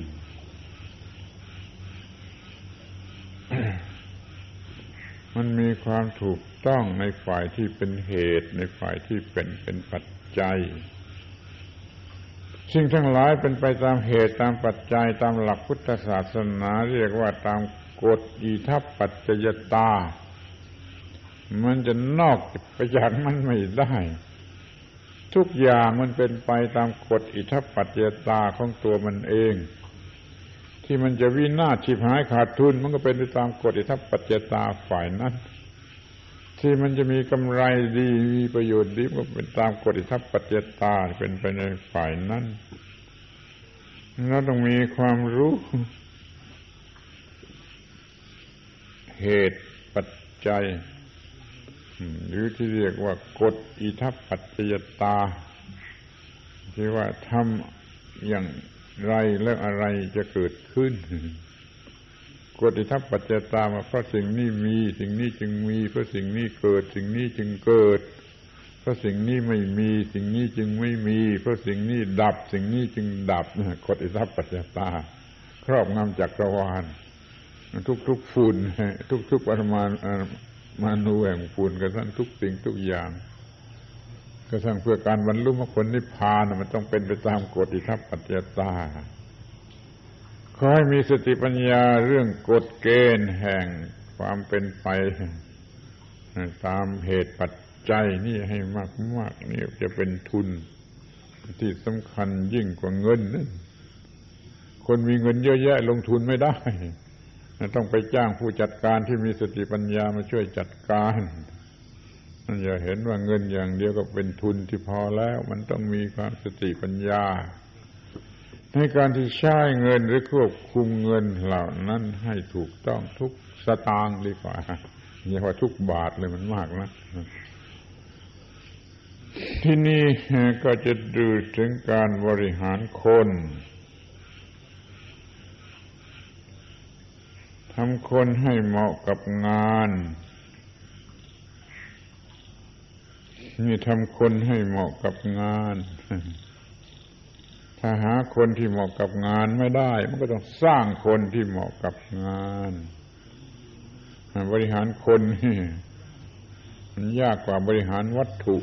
มันมีความถูกต้องในฝ่ายที่เป็นเหตุ ในฝ่ายที่เป็นเป็นปัจจัยสิ่งทั้งหลายเป็นไปตามเหตุตามปัจจัยตามหลักพุทธศาสนา เรียกว่าตามกฎอิทัปปัจจยตา มันจะนอกไปจากมันไม่ได้ ทุกอย่างมันเป็นไปตามกฎอิทัปปัจจตาของตัวมันเอง ที่มันจะวินาศชิบหายขาดทุน มันก็เป็นไปตามกฎอิทัปปัจจตาฝ่ายนั้น ที่มันจะมีกำไรดีมีประโยชน์ดีก็เป็นตามกฎอิทัปปัจจตาเป็นไปในฝ่ายนั้นเราต้องมีความรู้ เหตุปัจจัย หรือที่เรียกว่ากฎอิทัปปัจจยตา ที่ว่าทำอย่างไรแล้วอะไรจะเกิดขึ้นกฎอิทัปปัจจตามาเพราะสิ่งนี้มีสิ่งนี้จึงมี เพราะสิ่งนี้เกิด สิ่งนี้จึงเกิด เพราะสิ่งนี้ไม่มี สิ่งนี้จึงไม่มี เพราะสิ่งนี้ดับ สิ่งนี้จึงดับกฎอิทัปปัจจตา ครอบงำจักรวาลทุกๆฝุ่นทุกๆปรมาณ มานูแห่งฝุ่นกระทั่งทุกสิ่งทุกอย่างกระทั่งเพื่อการบรรลุมรรคผลนิพพานมันต้องเป็นไปตามกฎอิทัปปัจจตาขอให้มีสติปัญญาเรื่องกฎเกณฑ์แห่งความเป็นไป ตามเหตุปัจจัยนี่ให้มากๆนี่จะเป็นทุนที่สำคัญยิ่งกว่าเงินนั่นคนมีเงินเยอะแยะลงทุนไม่ได้ ต้องไปจ้างผู้จัดการที่มีสติปัญญามาช่วยจัดการมันอย่าเห็นว่าเงินอย่างเดียวก็เป็นทุนที่พอแล้ว มันต้องมีความสติปัญญา ในการที่ใช้เงินหรือควบคุมเงินเหล่านั้นให้ถูกต้องทุกสตางค์ดีกว่าอย่าว่าทุกบาทเลยมันมากนะที่นี่ก็จะดูถึงการบริหารคน ทำคนให้เหมาะกับงานนี่ทำคนให้เหมาะกับงาน ถ้าหาคนที่เหมาะกับงานไม่ได้ มันก็ต้องสร้างคนที่เหมาะกับงาน บริหารคนนี่มันยากกว่าบริหารวัตถุ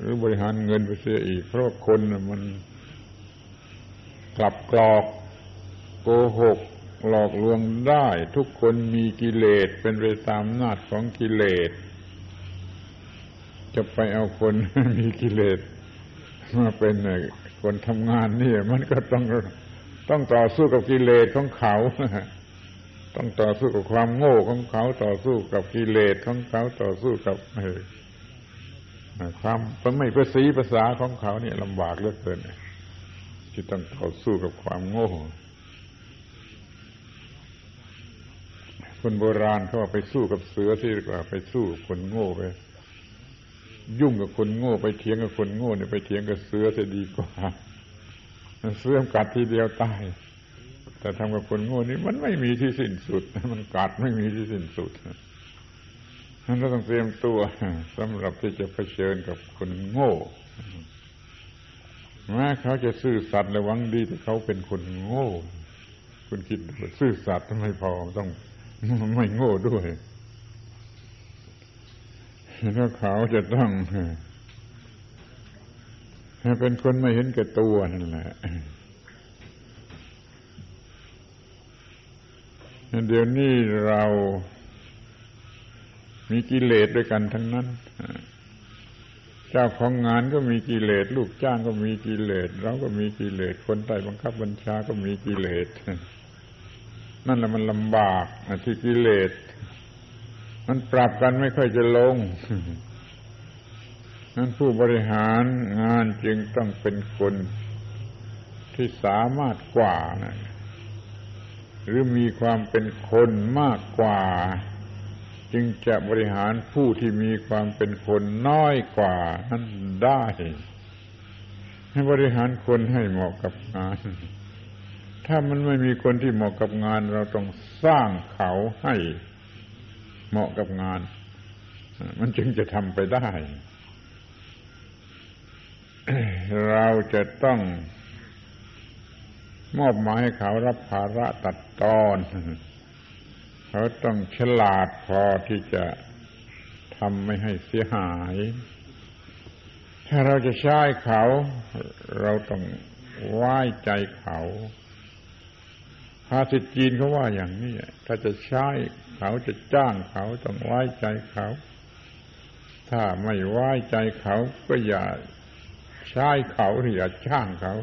หรือบริหารเงินไปเสียอีก เพราะคนมันกลับกรอก โกหกหลอกลวงได้ ทุกคนมีกิเลสเป็นไปตามนาจของกิเลส จะไปเอาคนมีกิเลสมาเป็นคนทำงานนี่มันก็ต้องต้องต่อสู้กับกิเลสของเขา ต้องต่อสู้กับความโง่ของเขา ต่อสู้กับกิเลสของเขา ต่อสู้กับความไม่ภาษีภาษาของเขาเนี่ยลำบากเหลือเกินที่ต้องต่อสู้กับความโง่ คนโบราณเขาไปสู้กับเสือที่กว่าไปสู้คนโง่ไป ยุ่งกับคนโง่ ไปเถียงกับคนโง่เนี่ยไปเถียงกับเสือจะดีกว่าเสือกัดทีเดียวตายแต่ทำกับคนโง่นี่มันไม่มีที่สิ้นสุด มันกัดไม่มีที่สิ้นสุดเราต้องเตรียมตัวสำหรับที่จะเผชิญกับคนโง่แม้เขาจะซื่อสัตย์และหวังดีแต่เขาเป็นคนโง่ คุณคิดซื่อสัตย์ทำไมพอต้อง ไม่โง่ด้วยแล้วเขาจะต้องเป็นคนไม่เห็นแก่ตัวนั่นแหละเดี๋ยวนี้เรามีกิเลสด้วยกันทั้งนั้น เจ้าของงานก็มีกิเลส ลูกจ้างก็มีกิเลส เราก็มีกิเลส คนใต้บังคับบัญชาก็มีกิเลส นั่นแหละมันลำบากที่กิเลส มันปรับกันไม่ค่อยจะลงนั้นผู้บริหารงานจึงต้องเป็นคนที่สามารถกว่านะหรือมีความเป็นคนมากกว่า จึงจะบริหารผู้ที่มีความเป็นคนน้อยกว่านั้นได้ ให้บริหารคนให้เหมาะกับงาน ถ้ามันไม่มีคนที่เหมาะกับงาน เราต้องสร้างเขาให้เหมาะกับงาน มันจึงจะทำไปได้ เราจะต้องมอบหมายให้เขารับภาระตัดตอน เขาต้องฉลาดพอที่จะทำไม่ให้เสียหาย ถ้าเราจะใช้เขา เราต้องไหว้ใจเขา ภาษิตจีนเขาว่าอย่างนี้ ถ้าจะใช้เขาจะจ้างเขาต้องไว้ใจเขา ถ้าไม่ไว้ใจเขาก็อย่าใช้เขาหรืออย่าจ้างเขา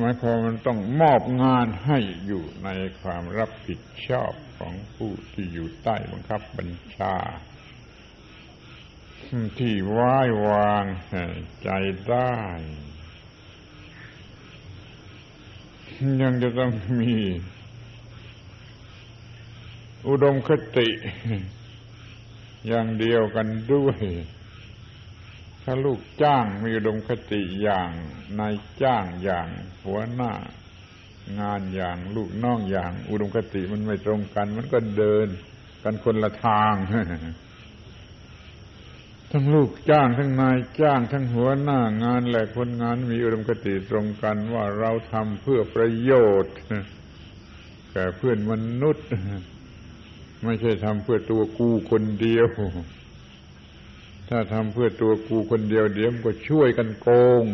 หมายความมันต้องมอบงานให้อยู่ในความรับผิดชอบของผู้ที่อยู่ใต้บังคับบัญชา ที่ไว้วางใจได้ ยังจะต้องมี อุดมคติ อย่างเดียวกันด้วย ถ้าลูกจ้างมีอุดมคติอย่างนายจ้างอย่างหัวหน้า งานอย่างลูกน้องอย่าง อุดมคติมันไม่ตรงกัน มันก็เดินกันคนละทาง ทั้งลูกจ้างทั้งนายจ้างทั้งหัวหน้างานและคนงานมีอุดมคติตรงกันว่าเราทำเพื่อประโยชน์แก่เพื่อนมนุษย์ ไม่ใช่ทำเพื่อตัวกูคนเดียว ถ้าทำเพื่อตัวกูคนเดียวเดี๋ยวมันก็ช่วยกันโกง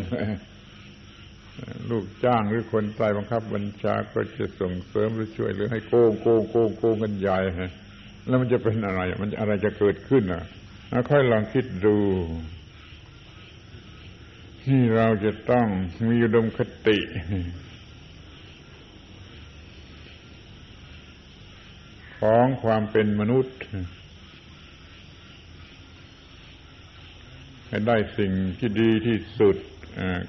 ลูกจ้างหรือคนใต้บังคับบัญชาก็จะส่งเสริมหรือช่วยหรือให้โกงโกงโกงโกงกันใหญ่แล้วมันจะเป็นอะไร มันอะไรจะเกิดขึ้นอะ ค่อยลองคิดดู ที่เราจะต้องมีอุดมคติ ของความเป็นมนุษย์ให้ได้สิ่งที่ดีที่สุด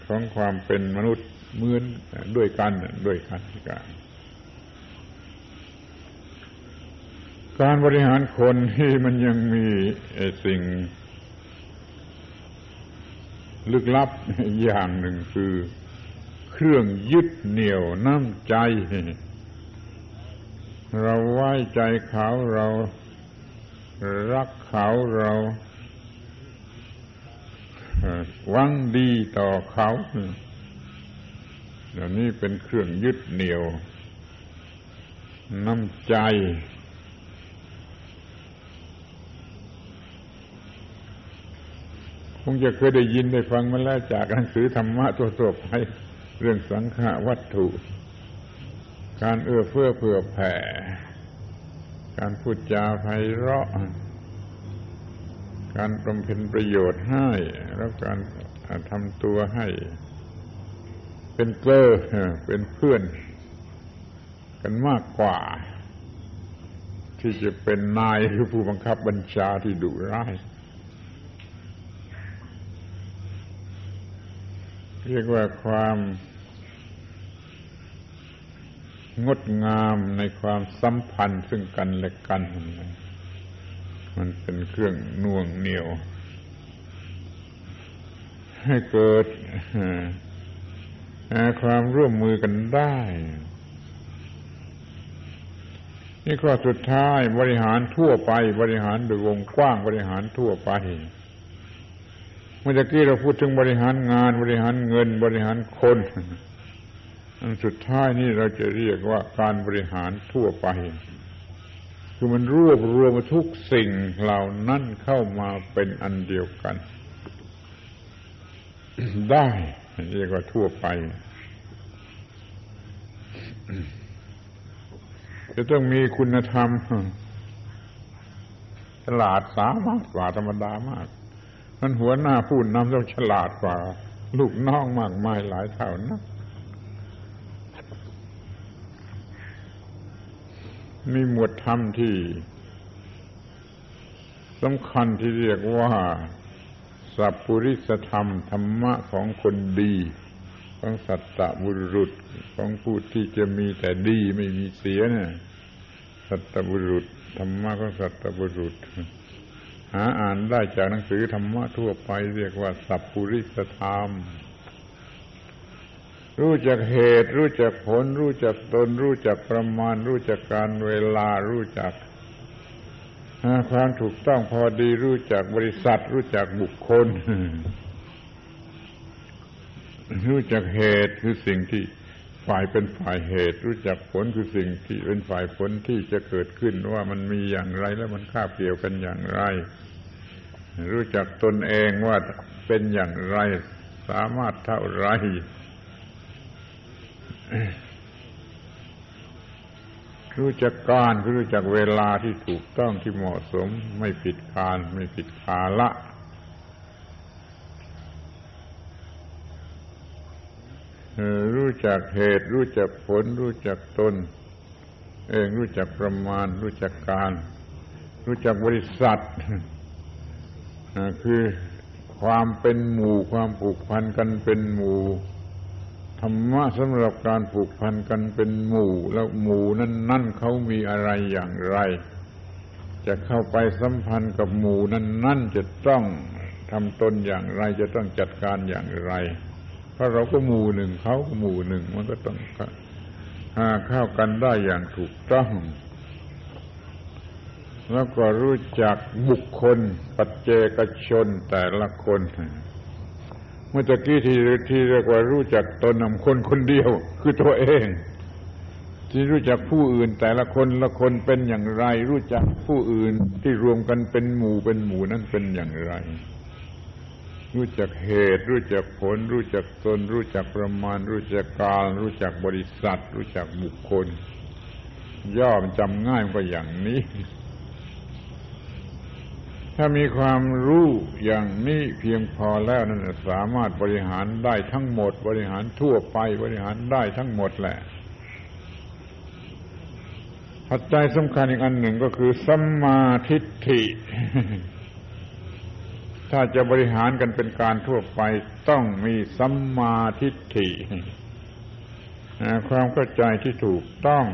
ของความเป็นมนุษย์เหมือนด้วยกันด้วยกันกัน การบริหารคนที่มันยังมีสิ่ง ลึกลับอย่างหนึ่งคือ เครื่องยึดเหนี่ยวน้ำใจ เราไว้ใจเขาเรารักเขาเราหวังดีต่อเขาเดี๋ยวนี้เป็นเครื่องยึดเหนี่ยวน้ำใจ งจะเคยได้ยินได้ฟังมาแล้วจากหนังสือธรรมะตัวๆไปเรื่องสังฆวัตถุ การเอื้อเฟื้อเผื่อแผ่ การพูดจาไพเราะ การบำเพ็ญประโยชน์ให้ แล้วการทำตัวให้ เป็นเกลอเป็นเพื่อน กันมากกว่า ที่จะเป็นนายหรือผู้บังคับบัญชาที่ดุร้าย เรียกว่าความงดงามในความสัมพันธ์ซึ่งกันและกัน มันเป็นเครื่องน่วงเหนียว ให้เกิดความร่วมมือกันได้ นี่ข้อสุดท้ายบริหารทั่วไป บริหารโดยวงกว้างบริหารทั่วไป เมื่อกี้เราพูดถึงบริหารงานบริหารเงินบริหารคนอันสุดท้ายนี่เราจะเรียกว่าการบริหารทั่วไป คือมันรวบรวมทุกสิ่งเหล่านั้นเข้ามาเป็นอันเดียวกัน ได้เรียกว่าทั่วไปจะต้องมีคุณธรรมฉลาดสามารถกว่าธรรมดามาก มันหัวหน้าพูดนำต้องฉลาดกว่า ลูกน้องมากมายหลายเท่านะมีหมวดธรรมที่สำคัญที่เรียกว่า สัพพุริสธรรม ธรรมะของคนดีของสัตตบุรุษของผู้ที่จะมีแต่ดีไม่มีเสียเนะ่ะสัตตบุรุษ ธรรมะของสัตตบุรุษ หาอ่านได้จากหนังสือธรรมะทั่วไปเรียกว่าสัพพุริสธรรม รู้จักเหตุ รู้จักผล รู้จักตน รู้จักประมาณ รู้จักการเวลารู้จักความถูกต้องพอดีรู้จักบริษัท รู้จักบุคคล รู้จักเหตุคือสิ่งที่ ฝ่ายเป็นฝ่ายเหตุ รู้จักผลคือสิ่งที่เป็นฝ่ายผลที่จะเกิดขึ้นว่ามันมีอย่างไรและมันข้าเกี่ยวกันอย่างไร รู้จักตนเองว่าเป็นอย่างไร สามารถเท่าไรรู้จักการรู้จักเวลาที่ถูกต้องที่เหมาะสม ไม่ผิดการไม่ผิดคาละ รู้จักเหตุ รู้จักผล รู้จักตน เองรู้จักประมาณ รู้จักการ รู้จักบริษัทคือความเป็นหมู่ความผูกพันกันเป็นหมู่ธรรมะสำหรับการผูกพันกันเป็นหมู่ แล้วหมู่นั้นนั่นเขามีอะไรอย่างไร จะเข้าไปสัมพันธ์กับหมู่นั้นนั่นจะต้องทำตนอย่างไรจะต้องจัดการอย่างไร ราะเราก็หมู่หนึ่งเขาก็หมู่หนึ่งมันก็ต้องหาข้าวกันได้อย่างถูกต้อง แล้วก็รู้จักบุคคล ปัจเจกชนแต่ละคน เมื่อกี้ที่ที่เรียกว่ารู้จักตนนำคนคนเดียว คือตัวเอง ที่รู้จักผู้อื่นแต่ละคนละคนเป็นอย่างไร รู้จักผู้อื่นที่รวมกันเป็นหมู่เป็นหมู่นั้นเป็นอย่างไร รู้จักเหตุ รู้จักผล รู้จักตน รู้จักประมาณ รู้จักกาลรู้จักบริษัท รู้จักบุคคล ย่อมจำง่ายก็อย่างนี้ ถ้ามีความรู้อย่างนี้เพียงพอแล้วนั่นสามารถบริหารได้ทั้งหมด บริหารทั่วไปบริหารได้ทั้งหมดแหละปัจจัยสำคัญอีกอันหนึ่งก็คือสัมมาทิฏฐิ ถ้าจะบริหารกันเป็นการทั่วไปต้องมีสัมมาทิฏฐิความเข้าใจที่ถูกต้อง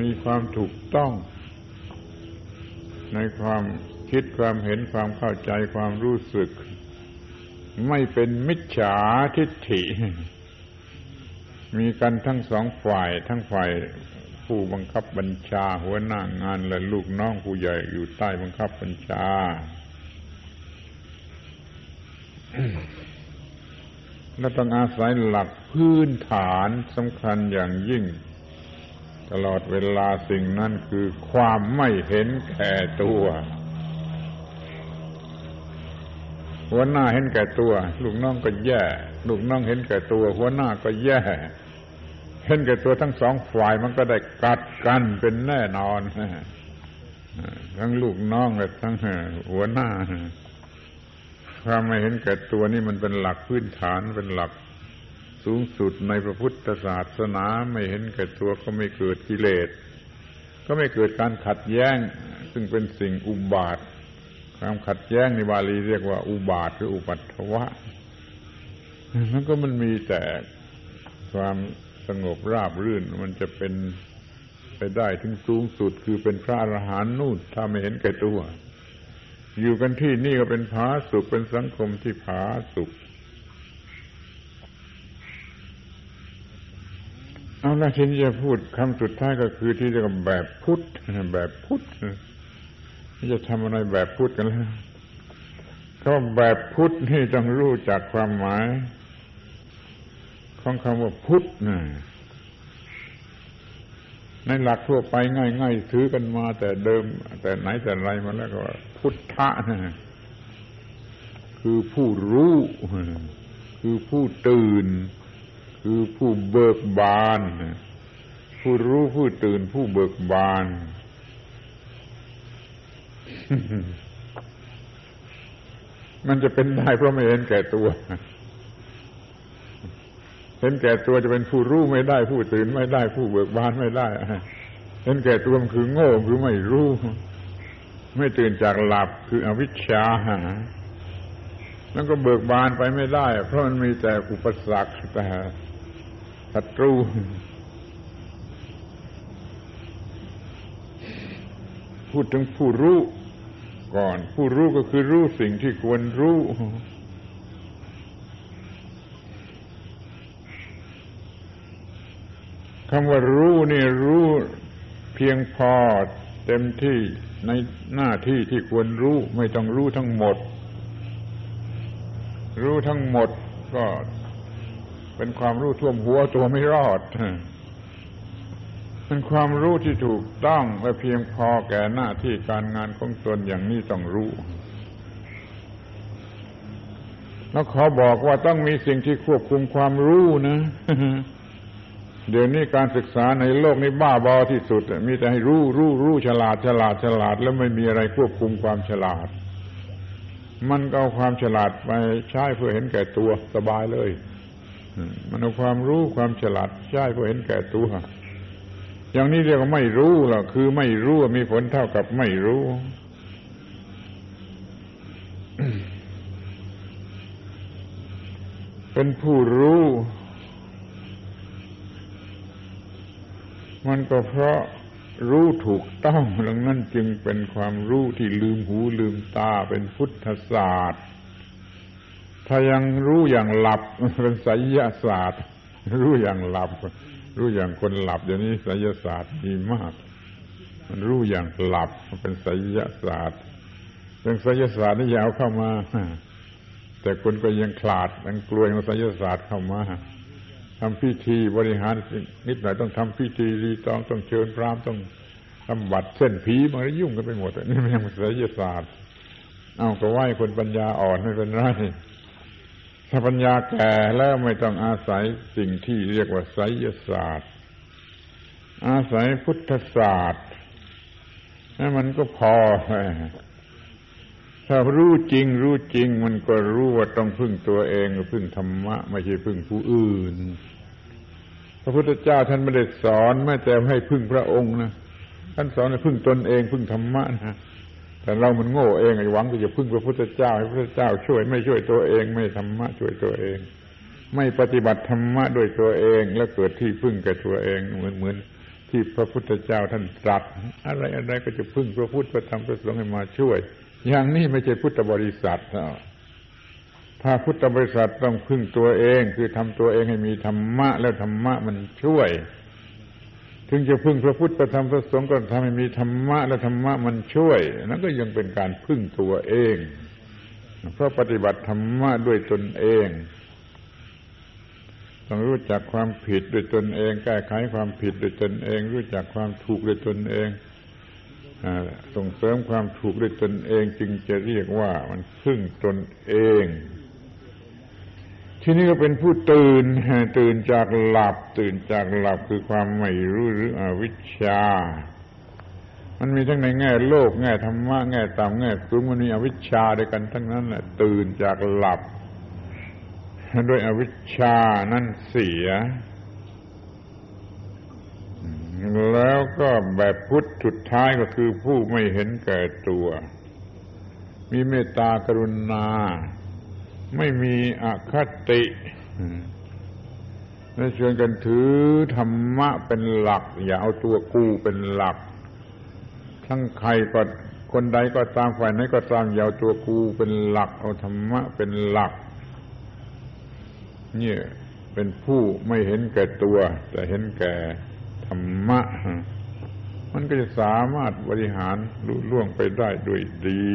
มีความถูกต้อง ในความคิดความเห็นความเข้าใจความรู้สึก ไม่เป็นมิจฉาทิฏฐิ มีกันทั้งสองฝ่ายทั้งฝ่าย ผู้บังคับบัญชา หัวหน้างานและลูกน้องผู้ใหญ่อยู่ใต้บังคับบัญชา และต้องอาศัยหลักพื้นฐานสำคัญอย่างยิ่ง ตลอดเวลาสิ่งนั้นคือความไม่เห็นแก่ตัวหัวหน้าเห็นแก่ตัว ลูกน้องก็แย่ ลูกน้องเห็นแก่ตัว หัวหน้าก็แย่ เห็นแก่ตัวทั้งสองฝ่ายมันก็ได้กัดกันเป็นแน่นอนทั้งลูกน้องและทั้งหัวหน้าถ้าไม่เห็นแก่ตัวนี่มันเป็นหลักพื้นฐานเป็นหลักสูงสุดในพระพุทธศาสนาไม่เห็นแก่ตัวก็ไม่เกิดกิเลส ก็ไม่เกิดการขัดแย้ง ซึ่งเป็นสิ่งอุบาทความขัดแย้งในบาลีเรียกว่าอุบาทหรืออุปัตถวะมันก็มันมีแต่ความ สงบราบรื่น มันจะเป็นไปได้ถึงสูงสุดคือเป็นพระอรหันต์นู่นถ้าไม่เห็นแก่ตัว อยู่กันที่นี่ก็เป็นผาสุขเป็นสังคมที่ผาสุขแล้วทีนี้จะพูดคำสุดท้ายก็คือที่เรียกว่าแบบพุทธแบบพุทธจะทำอะไรแบบพุทธกันแล้วก็แบบพุทธนี่ต้องรู้จักความหมาย ของคำว่าพุทธนะในหลักทั่วไปง่าย ๆ ถือกันมาแต่เดิม แต่ไหนแต่ไรมาแล้วก็ พุทธะนะคือผู้รู้ คือผู้ตื่น คือผู้เบิกบาน ผู้รู้ผู้ตื่น ผู้เบิกบานมันจะเป็นได้เพราะไม่เห็นแก่ตัว เห็นแก่ตัวจะเป็นผู้รู้ไม่ได้ผู้ตื่นไม่ได้ผู้เบิกบานไม่ได้เห็นแก่ตัวมันคือโง่คือไม่รู้ ไม่ตื่นจากหลับคืออวิชชาแล้วก็เบิกบานไปไม่ได้ เพราะมันมีแต่อุปสรรคแต่ศัตรูพูดถึงผู้รู้ก่อน ผู้รู้ก็คือรู้สิ่งที่ควรรู้ำว่ารู้นี่รู้เพียงพอเต็มที่ในหน้าที่ที่ควรรู้ไม่ต้องรู้ทั้งหมด รู้ทั้งหมดก็เป็นความรู้ท่วมหัวตัวไม่รอดเป็นความรู้ที่ถูกต้องและเพียงพอแก่หน้าที่การงานของตนอย่างนี้ต้องรู้ แล้วขอบอกว่าต้องมีสิ่งที่ควบคุมความรู้นะ เดี๋ยวนี้การศึกษาในโลกนี้บ้าบอที่สุด มีแต่ให้รู้รู้รู้ฉลาดฉลาดฉลาด แล้วไม่มีอะไรควบคุมความฉลาด มันก็เอาความฉลาดไปใช้เพื่อเห็นแก่ตัวสบายเลย มันเอาความรู้ความฉลาดใช้เพื่อเห็นแก่ตัวอย่างนี้เรียกว่าไม่รู้หรอกคือไม่รู้มีผลเท่ากับไม่รู้เป็นผู้รู้ มันก็เพราะรู้ถูกต้องดังนั้นจึงเป็นความรู้ที่ลืมหูลืมตาเป็นพุทธศาสตร์ ถ้ายังรู้อย่างหลับเป็นไสยศาสตร์ รู้อย่างหลับ รู้อย่างคนหลับอย่างนี้ไสยศาสตร์ดีมาก มันรู้อย่างหลับเป็นไสยศาสตร์เป็นไสยศาสตร์นี่ยาวเข้ามา แต่คนก็ยังขลาดยังกลัวยังไสยศาสตร์เข้ามาำพิธีบริหารนิดหน่อยต้องทำพิธีรีตองต้องเชิญพรามต้องทำบัตรเส้นผีมันยุ่งกันไปหมดนี่มันยังศิลศาสตร์เอาก็ไหว้คนปัญญาอ่อนไม่เป็นไรถ้าปัญญาแก่แล้วไม่ต้องอาศัยสิ่งที่เรียกว่าไสยศาสตร์ อาศัยพุทธศาสตร์นั่นมันก็พอ ถ้ารู้จริง รู้จริง มันก็รู้ว่าต้องพึ่งตัวเองพึ่งธรรมะ ไม่ใช่พึ่งผู้อื่น พระพุทธเจ้าท่านไม่ได้สอนแม้แต่ให้พึ่งพระองค์นะท่านสอนให้พึ่งตนเองพึ่งธรรมะนะแต่เรามันโง่เองไอ้หวังที่จะพึ่งพระพุทธเจ้าให้พระพุทธเจ้าช่วยไม่ช่วยตัวเอง ไม่ธรรมะช่วยตัวเอง ไม่ปฏิบัติธรรมะด้วยตัวเอง แล้วเกิดที่พึ่งกับตัวเองเหมือนเหมือนที่พระพุทธเจ้าท่านตรัส อะไรอะไรก็จะพึ่งพระพุทธพระธรรมพระสงฆ์ให้มาช่วย อย่างนี้ไม่ใช่พุทธบริษัท ถ้าพุทธบริษัทต้องพึ่งตัวเอง คือทำตัวเองให้มีธรรมะ แล้วธรรมะมันช่วย ถึงจะพึ่งพระพุทธประธรรมพระสงฆ์ก็ทำให้มีธรรมะ และธรรมะมันช่วยนั่นก็ยังเป็นการพึ่งตัวเองเพราะปฏิบัติธรรมะด้วยตนเองต้องรู้จักความผิดด้วยตนเอง แก้ไขความผิดด้วยตนเอง รู้จักความถูกด้วยตนเองส่งเสริมความถูกด้วยตนเอง จึงจะเรียกว่ามันพึ่งตนเอง ที่นี้ก็เป็นผู้ตื่น ตื่นจากหลับ ตื่นจากหลับคือความไม่รู้หรืออวิชชา มันมีทั้งในแง่โลกแง่ธรรมะแง่ต่ำแง่สูงมันมีอวิชชาด้วยกันทั้งนั้นแหละตื่นจากหลับด้วยอวิชชานั่นเสีย แล้วก็แบบพุทธสุดท้ายก็คือผู้ไม่เห็นแก่ตัว มีเมตตากรุณา ไม่มีอคติและชวนกันถือธรรมะเป็นหลัก อย่าเอาตัวกูเป็นหลัก ทั้งใครก็คนใดก็ตามฝ่ายไหนก็ตามอย่าเอาตัวกูเป็นหลัก เอาธรรมะเป็นหลัก เนี่ยเป็นผู้ไม่เห็นแก่ตัว แต่เห็นแก่ธรรมะ มันก็จะสามารถบริหารลุล่วงไปได้ด้วยดี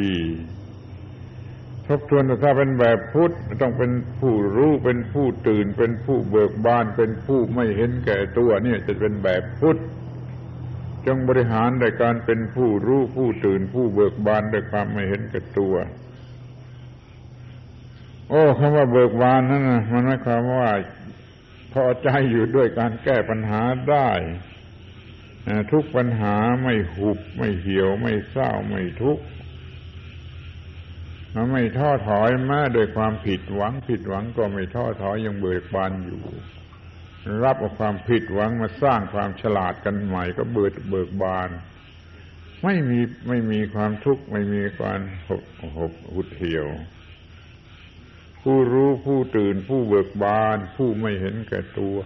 ทบทวนถ้าเป็นแบบพุทธต้องเป็นผู้รู้เป็นผู้ตื่น เป็นผู้เบิกบาน เป็นผู้ไม่เห็นแก่ตัวเนี่ยจะเป็นแบบพุทธจงบริหารโดยการเป็นผู้รู้ผู้ตื่น ผู้เบิกบานด้วยความไม่เห็นแก่ตัว โอ้คำว่าเบิกบานนั่นนะมันหมายความว่าพอใจอยู่ด้วยการแก้ปัญหาได้ทุกปัญหาไม่หุบไม่เหี่ยวไม่เศร้าไม่ทุกข์ ไม่ท้อถอยม้โดยความผิดหวัง ผิดหวังก็ไม่ท้อถอยยังเบิกบานอยู่ รับเอาความผิดหวังมาสร้างความฉลาดกันใหม่ก็เบิดเบิกบาน ไม่มีไม่มีความทุกข์ไม่มีความหบหบหุดเหี่ยว ผู้รู้ผู้ตื่นผู้เบิกบาน ผู้ไม่เห็นแก่ตัว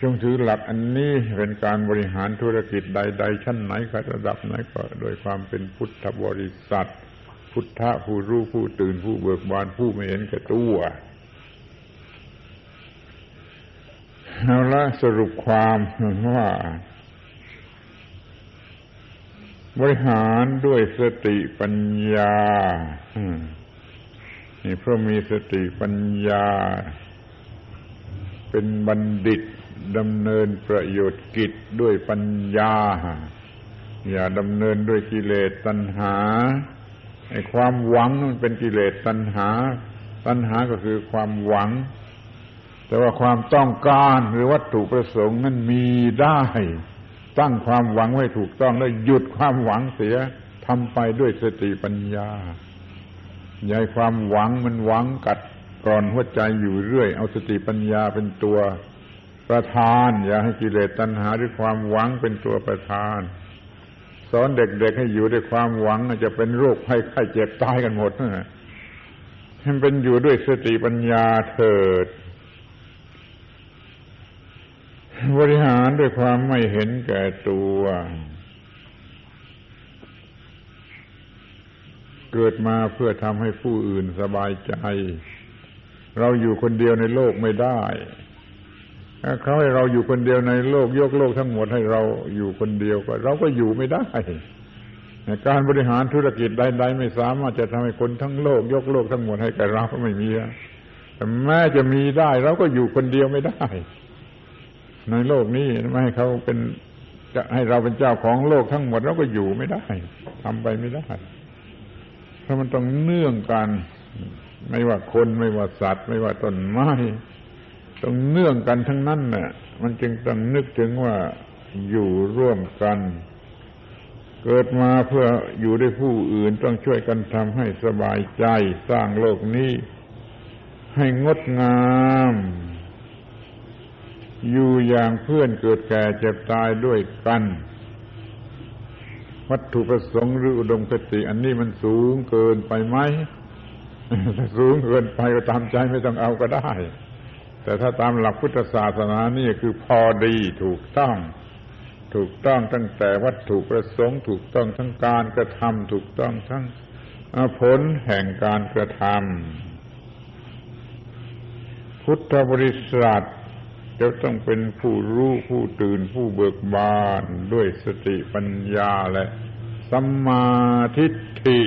จงถือหลักอันนี้เป็นการบริหารธุรกิจใด ๆ ชั้นไหนระดับไหนก็โดยความเป็นพุทธบริษัท พุทธะผู้รู้ผู้ตื่นผู้เบิกบานผู้ไม่เห็นแก่ตัวเอาละสรุปความว่า บริหารด้วยสติปัญญานี่เพราะมีสติปัญญา เป็นบัณฑิตดำเนินประโยชน์กิจด้วยปัญญา อย่าดำเนินด้วยกิเลสตัณหา ไอ้ความหวังมันเป็นกิเลสตัณหา ตัณหาก็คือความหวัง แต่ว่าความต้องการหรือวัตถุประสงค์นั้นมีได้ ตั้งความหวังไว้ถูกต้องแล้วหยุดความหวังเสียทำไปด้วยสติปัญญาอย่าให้ความหวังมันหวังกัดกร่อนหัวใจอยู่เรื่อย เอาสติปัญญาเป็นตัวประธาน อย่าให้กิเลสตัณหาหรือความหวังเป็นตัวประธาน อนเด็กๆให้อยู่ด้วยความหวังจะเป็นโรคภัยไข้เจ็บตายกันหมดนะให้เป็นอยู่ด้วยสติปัญญาเถิด บริหารด้วยความไม่เห็นแก่ตัว เกิดมาเพื่อทำให้ผู้อื่นสบายใจ เราอยู่คนเดียวในโลกไม่ได้ เขาให้เราอยู่คนเดียวในโลกยกโลกทั้งหมดให้เราอยู่คนเดียวก็เราก็อยู่ไม่ได้การบริหารธุรกิจใดๆไม่สามารถจะทำให้คนทั้งโลก ยกโลกทั้งหมดให้แก่เราไม่มีแต่แม้จะมีได้เราก็อยู่คนเดียวไม่ได้ ในโลกนี้ไม่ให้เขาเป็นจะให้เราเป็นเจ้าของโลกทั้งหมดเราก็อยู่ไม่ได้ทำไปไม่ได้เพราะมันต้องเนื่องกัน ไม่ว่าคนไม่ว่าสัตว์ ไม่ว่าต้นไม้ ต้องเนื่องกันทั้งนั้นน่ะ มันจึงต้องนึกถึงว่าอยู่ร่วมกัน เกิดมาเพื่ออยู่ด้วยผู้อื่นต้องช่วยกันทำให้สบายใจสร้างโลกนี้ ให้งดงาม อยู่อย่างเพื่อนเกิดแก่เจ็บตายด้วยกัน วัตถุประสงค์หรืออุดมคติ อันนี้มันสูงเกินไปไหมถ้าสูงเกินไปก็ตามใจไม่ต้องเอาก็ได้ แต่ถ้าตามหลักพุทธศาสนานี่คือพอดีถูกต้อง ถูกต้องตั้งแต่วัตถุประสงค์ ถูกต้องทั้งการกระทำถูกต้องทั้งผลแห่งการกระทำพุทธบริษัทจะต้องเป็นผู้รู้ผู้ตื่นผู้เบิกบานด้วยสติปัญญาและสัมมาทิฏฐิ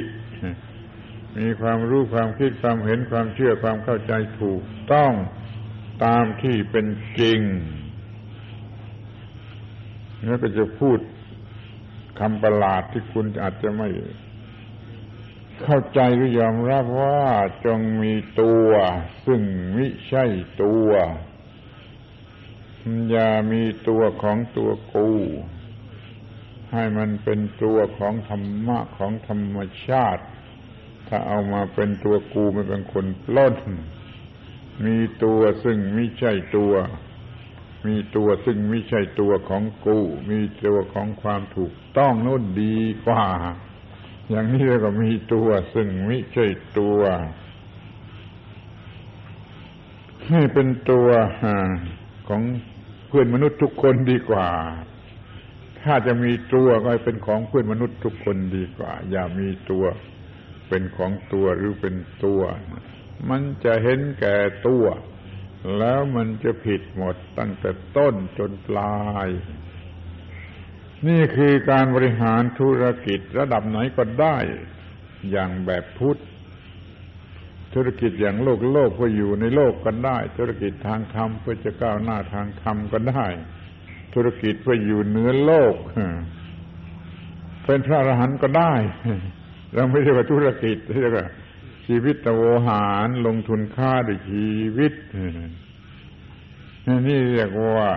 มีความรู้ความคิดความเห็นความเชื่อความเข้าใจถูกต้อง ตามที่เป็นจริง แล้วก็จะพูดคำประหลาดที่คุณอาจจะไม่ เข้าใจหรือยอมรับว่าจงมีตัว ซึ่งไมิใช่ตัวอย่ามีตัวของตัวกู ให้มันเป็นตัวของธรรมะของธรรมชาติ ถ้าเอามาเป็นตัวกูมันเป็นคนปล้น มีตัวซึ่งไม่ใช่ตัว มีตัวซึ่งไม่ใช่ตัวของกู มีตัวของความถูกต้องนู่นดีกว่า อย่างนี้เรียกว่ามีตัวซึ่งไม่ใช่ตัวให้เป็นตัวของเพื่อนมนุษย์ทุกคนดีกว่า ถ้าจะมีตัวก็ให้เป็นของเพื่อนมนุษย์ทุกคนดีกว่า อย่ามีตัวเป็นของตัวหรือเป็นตัว มันจะเห็นแก่ตัว แล้วมันจะผิดหมดตั้งแต่ต้นจนปลาย นี่คือการบริหารธุรกิจระดับไหนก็ได้ อย่างแบบพุทธ ธุรกิจอย่างโลกโลกเพื่ออยู่ในโลกกันได้ ธุรกิจทางธรรมเพื่อจะก้าวหน้าทางธรรมก็ได้ ธุรกิจเพื่ออยู่เหนือโลกเป็นพระอรหันต์ก็ได้ เราไม่ใช่ว่าธุรกิจเรียกว่า ชีวิตตโวหารลงทุนค่าด้วยชีวิต นี่เรียกว่า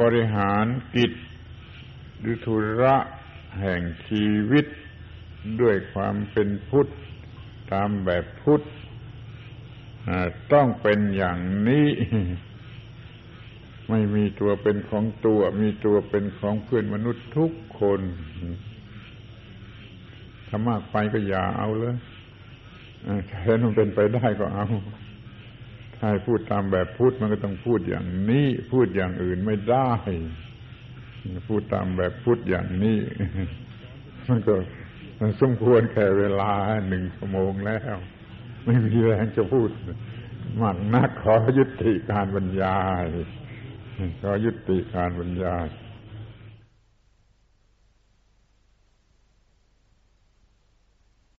บริหารกิจหรือธุระแห่งชีวิตด้วยความเป็นพุทธตามแบบพุทธต้องเป็นอย่างนี้ ไม่มีตัวเป็นของตัว มีตัวเป็นของเพื่อนมนุษย์ทุกคน ถ้ามากไปก็อย่าเอาเลยถ้าเห็นมันเป็นไปได้ก็เอา ถ้าพูดตามแบบพูดมันก็ต้องพูดอย่างนี้ พูดอย่างอื่นไม่ได้ พูดตามแบบพูดอย่างนี้ มันก็สมควรแค่เวลาหนึ่งชั่วโมงแล้ว ไม่มีแรงจะพูดมากนักขอยุติการบรรยาย ขอยุติการบรรยาย